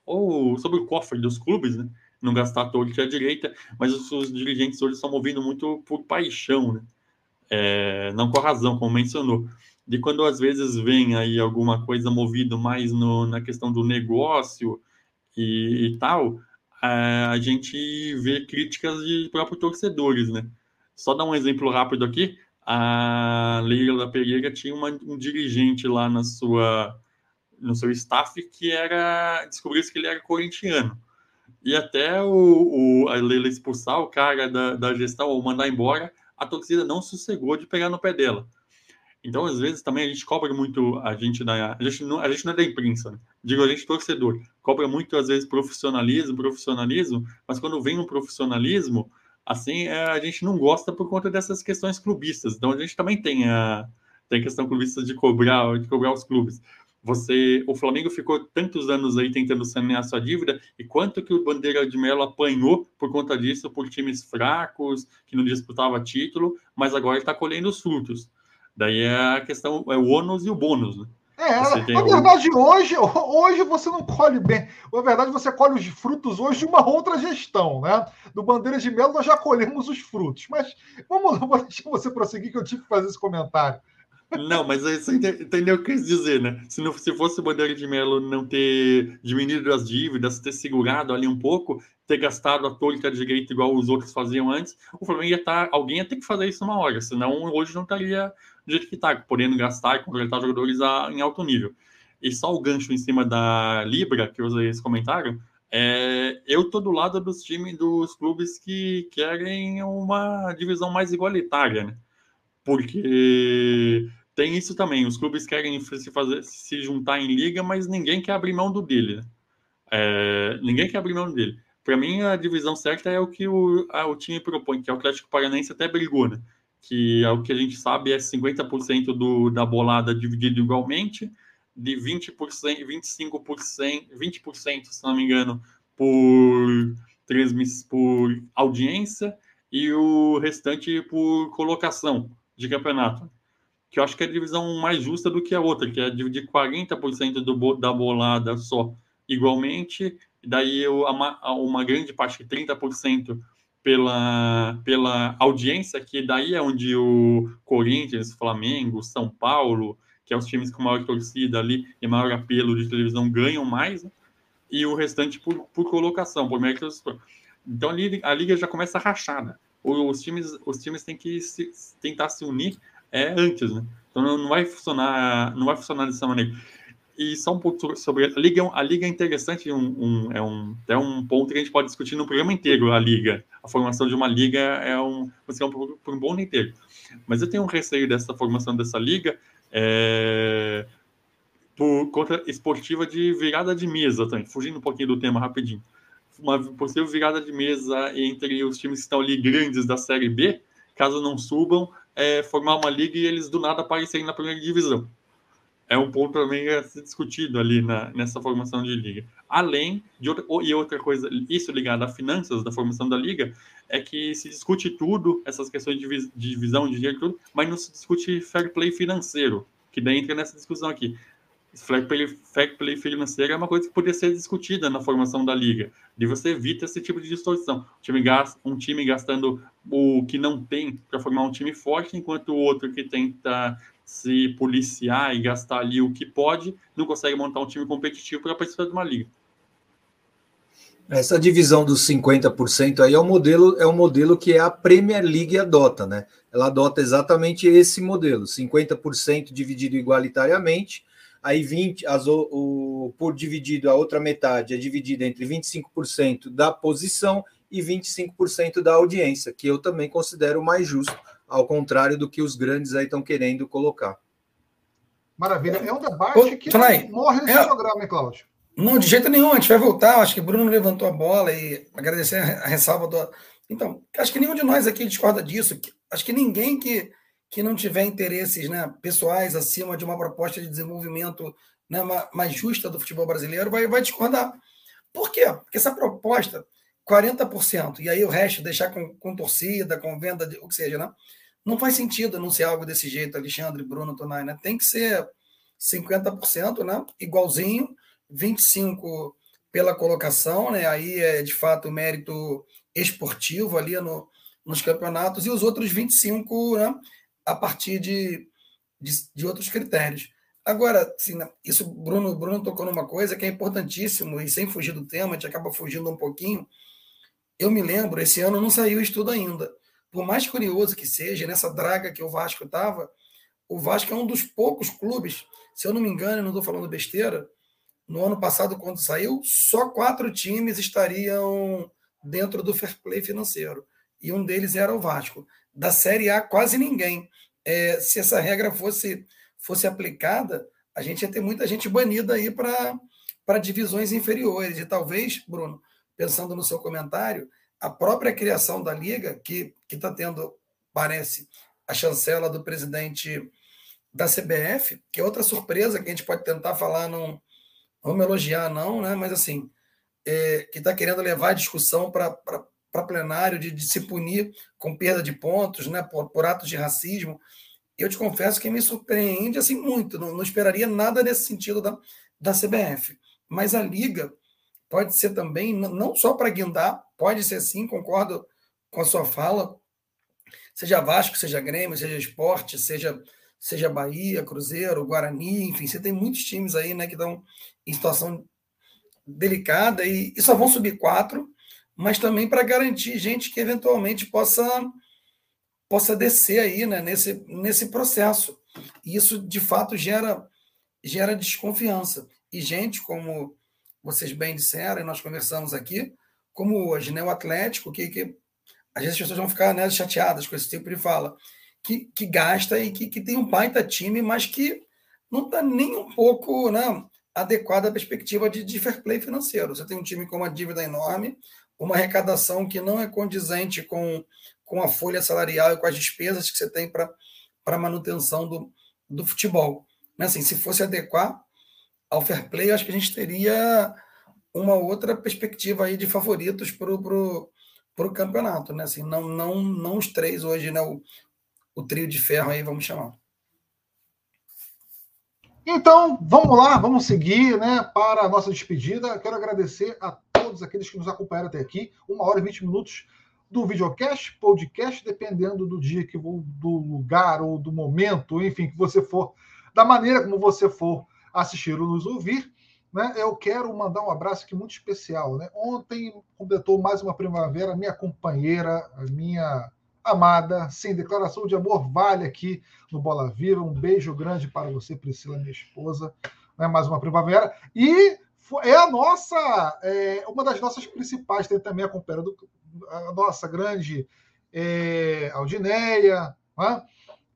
ou sobre o cofre dos clubes, né? Não gastar todo que é direita, mas os, os, dirigentes hoje estão movidos muito por paixão, né? É, não com a razão, como mencionou de quando às vezes vem aí alguma coisa movido mais no, na questão do negócio e, e tal, a, a gente vê críticas de próprios torcedores, né? Só dar um exemplo rápido aqui, a Leila Pereira tinha uma, um dirigente lá na sua no seu staff que era descobriu-se que ele era corintiano e até o, o a Leila expulsar o cara da, da gestão ou mandar embora a torcida não sossegou de pegar no pé dela então, às vezes, também a gente cobra muito a gente da. A gente não, a gente não é da imprensa, né? digo a gente torcedor. Cobra muito, às vezes, profissionalismo, profissionalismo, mas quando vem um profissionalismo, assim, é, a gente não gosta por conta dessas questões clubistas. Então, a gente também tem a, tem questão clubista de cobrar, de cobrar os clubes. Você, o Flamengo ficou tantos anos aí tentando sanear sua dívida e quanto que o Bandeira de Melo apanhou por conta disso, por times fracos que não disputava título, mas agora está colhendo os frutos. Daí é a questão, é o ônus e o bônus, né? É, na verdade, hoje, hoje você não colhe bem. Na verdade, você colhe os frutos hoje de uma outra gestão, né? Do Bandeira de Melo, nós já colhemos os frutos. Mas vamos, vou deixar você prosseguir, que eu tive que fazer esse comentário. Não, mas você entendeu o que eu quis dizer, né? Se, não, se fosse o Bandeira de Melo não ter diminuído as dívidas, ter segurado ali um pouco, ter gastado a torta direito igual os outros faziam antes, o Flamengo ia estar. Tá, alguém ia ter que fazer isso uma hora, senão hoje não estaria do jeito que está, podendo gastar e contratar jogadores a, em alto nível. E só o gancho em cima da Libra, que vocês comentaram, é, eu estou do lado dos times, dos clubes que querem uma divisão mais igualitária, né? Porque tem isso também, os clubes querem se, fazer, se juntar em liga, mas ninguém quer abrir mão do dele. Né? É, ninguém quer abrir mão dele. Para mim, a divisão certa é o que o, a, o time propõe, que é o Atlético Paranaense até brigou, né? Que é o que a gente sabe é 50% do, da bolada dividido igualmente, de 20%, 25%, 20%, se não me engano, por, transmiss, por audiência e o restante por colocação de campeonato. que eu acho que é a divisão mais justa do que a outra, que é dividir 40% do, da bolada só igualmente, daí eu, uma, uma grande parte, 30%, pela, pela audiência, que daí é onde o Corinthians, Flamengo, São Paulo, que é os times com maior torcida ali e maior apelo de televisão, ganham mais, né? e o restante por, por colocação, por mérito. Então a liga já começa rachada. Os times, os times têm que se, tentar se unir é, antes, né? Então não vai funcionar, não vai funcionar dessa maneira. E só um pouco sobre a liga. A liga é interessante, um, um, é, um, é um ponto que a gente pode discutir no programa inteiro. A liga, a formação de uma liga é um, é um por, um bom inteiro. Mas eu tenho um receio dessa formação dessa liga é, por conta esportiva de virada de mesa também. Fugindo um pouquinho do tema rapidinho, uma possível virada de mesa entre os times que estão ali grandes da Série B, caso não subam, é, formar uma liga e eles do nada aparecerem na primeira divisão é um ponto também a ser discutido ali na, nessa formação de liga. Além de outra, e outra coisa, isso ligado a finanças da formação da liga, é que se discute tudo, essas questões de, divisão de dinheiro tudo, mas não se discute fair play financeiro, que daí entra nessa discussão aqui. Fair play, fair play financeiro é uma coisa que poderia ser discutida na formação da liga, de você evita esse tipo de distorção. Um time, gasta, um time gastando o que não tem para formar um time forte, enquanto o outro que tenta se policiar e gastar ali o que pode, não consegue montar um time competitivo para participar de uma liga. Essa divisão dos 50% aí é o modelo, é o modelo que a Premier League adota, né? Ela adota exatamente esse modelo, 50% dividido igualitariamente, aí 20, as, o, o, por dividido a outra metade é dividida entre 25% da posição e 25% da audiência, que eu também considero mais justo, ao contrário do que os grandes aí estão querendo colocar. Maravilha. É um debate que morre nesse é... programa, hein, Cláudio? Não, de jeito nenhum. A gente vai voltar. Acho que o Bruno levantou a bola e agradecer a ressalva do. Então, acho que nenhum de nós aqui discorda disso. Acho que ninguém que, que não tiver interesses né, pessoais acima de uma proposta de desenvolvimento né, mais justa do futebol brasileiro vai, vai discordar. Por quê? Porque essa proposta, 40%, e aí o resto deixar com, com torcida, com venda, de, o que seja, né? Não faz sentido anunciar algo desse jeito, Alexandre, Bruno, Tonai, né? Tem que ser 50%, né? Igualzinho, 25% pela colocação, né? Aí é de fato mérito esportivo ali no, nos campeonatos, e os outros 25% né? a partir de, de, de outros critérios. Agora, assim, né, isso Bruno, Bruno tocou numa coisa que é importantíssimo, e sem fugir do tema, a gente acaba fugindo um pouquinho, eu me lembro, esse ano não saiu o estudo ainda. Por mais curioso que seja, nessa draga que o Vasco estava, o Vasco é um dos poucos clubes, se eu não me engano, não estou falando besteira, no ano passado, quando saiu, só quatro times estariam dentro do fair play financeiro. E um deles era o Vasco. Da Série A, quase ninguém. É, se essa regra fosse, fosse aplicada, a gente ia ter muita gente banida aí para divisões inferiores. E talvez, Bruno, pensando no seu comentário, a própria criação da Liga, que está tendo, parece, a chancela do presidente da CBF, que é outra surpresa que a gente pode tentar falar, não vamos elogiar, não, né? mas assim, é, que está querendo levar a discussão para plenário de, de, se punir com perda de pontos, né, por, por, atos de racismo. Eu te confesso que me surpreende assim muito, não, não esperaria nada nesse sentido da, da CBF. Mas a Liga pode ser também, não só para guindar, pode ser sim, concordo com a sua fala, seja Vasco, seja Grêmio, seja Esporte, seja, seja Bahia, Cruzeiro, Guarani, enfim, você tem muitos times aí né, que estão em situação delicada e, e só vão subir quatro, mas também para garantir gente que eventualmente possa possa descer aí né, nesse, nesse processo. E isso, de fato, gera, gera desconfiança. E gente como vocês bem disseram, e nós conversamos aqui, como hoje, né? O Atlético, que, que às vezes as pessoas vão ficar né, chateadas com esse tipo de fala, que, que gasta e que, que tem um baita time, mas que não está nem um pouco né, adequado à perspectiva de, de fair play financeiro. Você tem um time com uma dívida enorme, uma arrecadação que não é condizente com, com a folha salarial e com as despesas que você tem para manutenção do, do futebol. Assim, se fosse adequar, ao fair play, acho que a gente teria uma outra perspectiva aí de favoritos para o pro, pro campeonato, né? Assim, não, não, não os três hoje, né? O, o trio de ferro aí, vamos chamar. Então, vamos lá, vamos seguir né, para a nossa despedida. Quero agradecer a todos aqueles que nos acompanharam até aqui. Uma hora e vinte minutos do videocast, podcast, dependendo do dia que do lugar ou do momento, enfim, que você for, da maneira como você for assistir ou nos ouvir. Né, eu quero mandar um abraço aqui muito especial. Né? Ontem completou mais uma primavera, minha companheira, minha amada, sim, declaração de amor vale aqui no Bola Viva. Um beijo grande para você, Priscila, minha esposa. Né? Mais uma primavera. E é a nossa, é, uma das nossas principais, tem também a companheira do, a nossa grande é, Aldineia, né?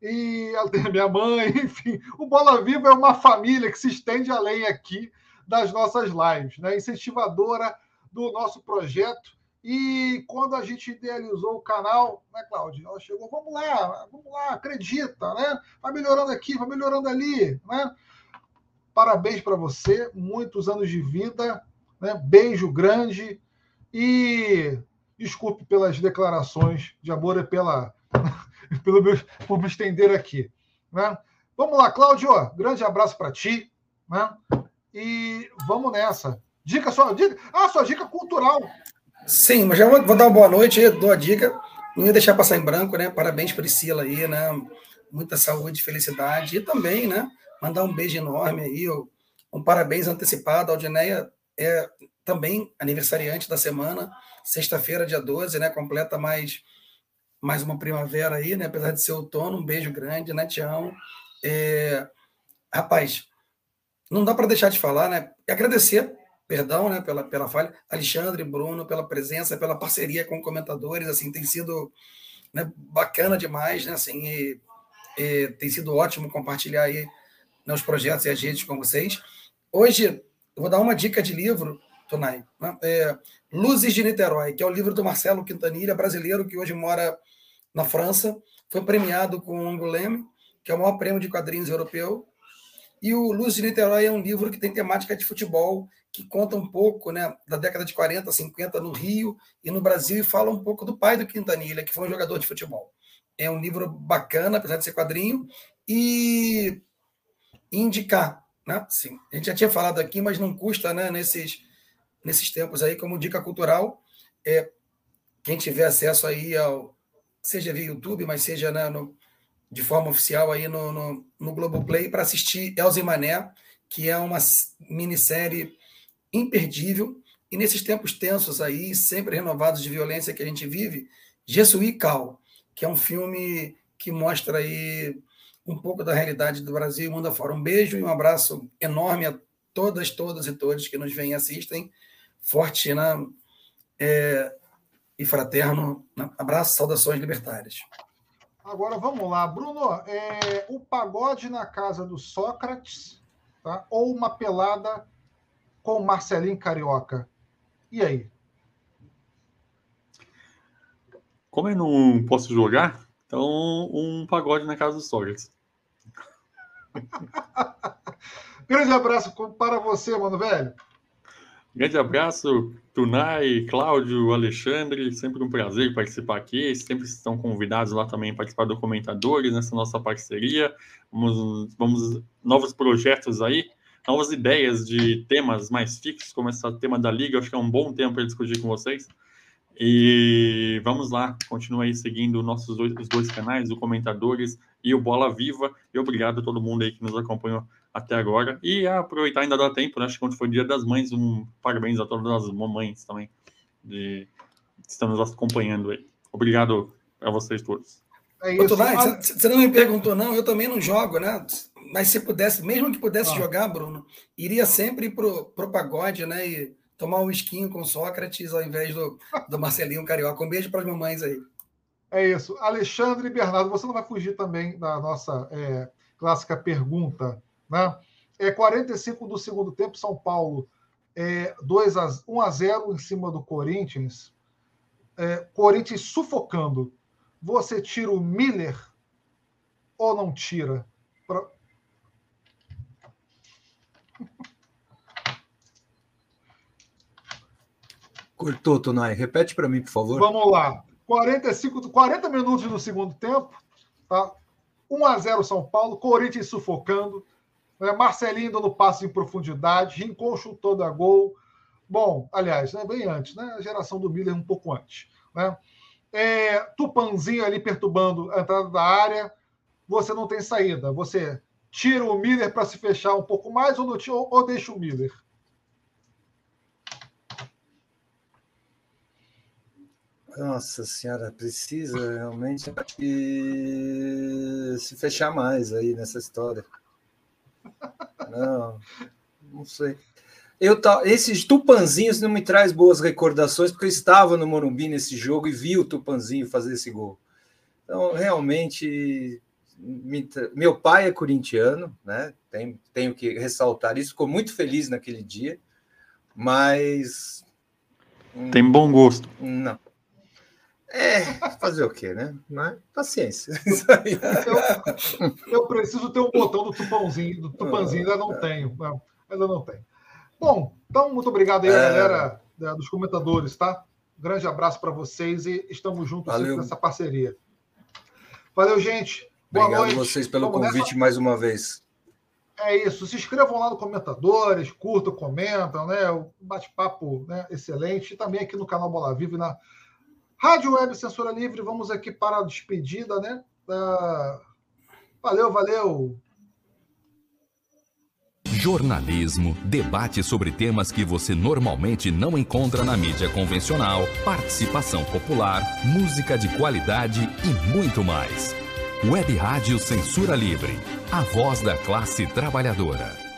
E a minha mãe, enfim. O Bola Viva é uma família que se estende além aqui das nossas lives, né? incentivadora do nosso projeto. E quando a gente idealizou o canal, né, Cláudio? Ela chegou, vamos lá, vamos lá, acredita, né? Vai melhorando aqui, vai melhorando ali, né? Parabéns para você, muitos anos de vida, né? Beijo grande e desculpe pelas declarações de amor e pela pelo meu, por me estender aqui, né? Vamos lá, Cláudio, grande abraço para ti, né? E vamos nessa. Dica só, dica, ah, sua dica cultural. Sim, mas já vou, vou dar uma boa noite, dou a dica. Não ia deixar passar em branco, né? Parabéns, Priscila, aí, né? Muita saúde, felicidade. E também, né? Mandar um beijo enorme aí, um parabéns antecipado. A Aldineia é também aniversariante da semana, sexta-feira, dia 12, né? Completa mais, mais uma primavera aí, né? Apesar de ser outono, um beijo grande, né? Te amo. É... Rapaz, não dá para deixar de falar, né? E agradecer perdão, né, pela, pela falha, Alexandre, Bruno, pela presença, pela parceria com comentadores, assim, tem sido né, bacana demais, né, assim, e, e tem sido ótimo compartilhar aí né, os projetos e as redes com vocês. Hoje, eu vou dar uma dica de livro, Tonai, né, é, Luzes de Niterói, que é o livro do Marcelo Quintanilha, brasileiro que hoje mora na França, foi premiado com o Angoulême, que é o maior prêmio de quadrinhos europeu, e o Luz de Niterói é um livro que tem temática de futebol, que conta um pouco né, da década de 40, 50 no Rio e no Brasil, e fala um pouco do pai do Quintanilha, que foi um jogador de futebol. É um livro bacana, apesar de ser quadrinho, e indicar. Né? Sim, a gente já tinha falado aqui, mas não custa né, nesses, nesses tempos aí, como dica cultural. É, quem tiver acesso aí ao, seja via YouTube, mas seja né, no, de forma oficial aí no, no, no Globoplay para assistir Elze Mané, que é uma minissérie imperdível. E nesses tempos tensos aí, sempre renovados de violência que a gente vive, Jesuí Cal, que é um filme que mostra aí um pouco da realidade do Brasil e mundo afora. Um beijo e um abraço enorme a todas, todas e todos que nos vêm e assistem. Forte né? É, e fraterno né? abraço, saudações libertárias. Agora vamos lá, Bruno. É, o pagode na casa do Sócrates, tá? ou uma pelada com Marcelinho Carioca? E aí? Como eu não posso jogar, então um pagode na casa do Sócrates. Grande abraço para você, mano velho. Grande abraço, Tunai, Cláudio, Alexandre. Sempre um prazer participar aqui. Sempre estão convidados lá também a participar do Comentadores, nessa nossa parceria. Vamos, vamos novos projetos aí, novas ideias de temas mais fixos, como esse tema da Liga. Acho que é um bom tempo para discutir com vocês. E vamos lá, continue aí seguindo nossos dois, os dois canais, o Comentadores e o Bola Viva. E obrigado a todo mundo aí que nos acompanhou até agora. E aproveitar, ainda dá tempo, né? Acho que quando foi o Dia das Mães, um parabéns a todas as mamães também de nos acompanhando aí. Obrigado a vocês todos. É isso. você não me perguntou, não, eu também não jogo, né? Mas se pudesse, mesmo que pudesse ah. jogar, Bruno, iria sempre pro, pro pagode, né? E tomar um esquinho com Sócrates ao invés do, do Marcelinho Carioca. Um beijo para as mamães aí. É isso. Alexandre e Bernardo, você não vai fugir também da nossa é, clássica pergunta né? É 45 do segundo tempo, São Paulo é, 2 a, 1 a 0 em cima do Corinthians. É, Corinthians sufocando. Você tira o Miller ou não tira? Pra... Cortou, Tonai. Repete para mim, por favor. Vamos lá. 45, 40 minutos no segundo tempo. Tá? 1 a 0 São Paulo, Corinthians sufocando. Né? Marcelinho dando passe em profundidade, Rincon chutando a gol. Bom, aliás, né, bem antes, né? A geração do Miller um pouco antes. Né? É, Tupanzinho ali perturbando a entrada da área. Você não tem saída. Você tira o Miller para se fechar um pouco mais ou, ou, ou deixa o Miller? Nossa senhora, precisa realmente se fechar mais aí nessa história. Não, não sei. Eu tá, esses tupanzinhos não me traz boas recordações, porque eu estava no Morumbi nesse jogo e vi o Tupanzinho fazer esse gol. Então, realmente, me, meu pai é corintiano, né? Tenho, tenho que ressaltar isso. Ficou muito feliz naquele dia, mas. Tem bom gosto. Não. É, fazer o quê, né? Mas, paciência. Eu, eu, preciso ter um botão do tupãozinho, do tupanzinho, ainda não tenho. Ainda não tenho. Bom, então, muito obrigado aí, é... galera né, dos comentadores, tá? grande abraço para vocês e estamos juntos nessa parceria. Valeu, gente. Boa obrigado noite. vocês pelo Vamos convite nessa... mais uma vez. É isso. Se inscrevam lá no Comentadores, curtam, comentam, né? O bate-papo né, excelente. E também aqui no canal Bola Viva e na Rádio Web Censura Livre, vamos aqui para a despedida, né? Uh, valeu, valeu. Jornalismo, debate sobre temas que você normalmente não encontra na mídia convencional, participação popular, música de qualidade e muito mais. Web Rádio Censura Livre, a voz da classe trabalhadora.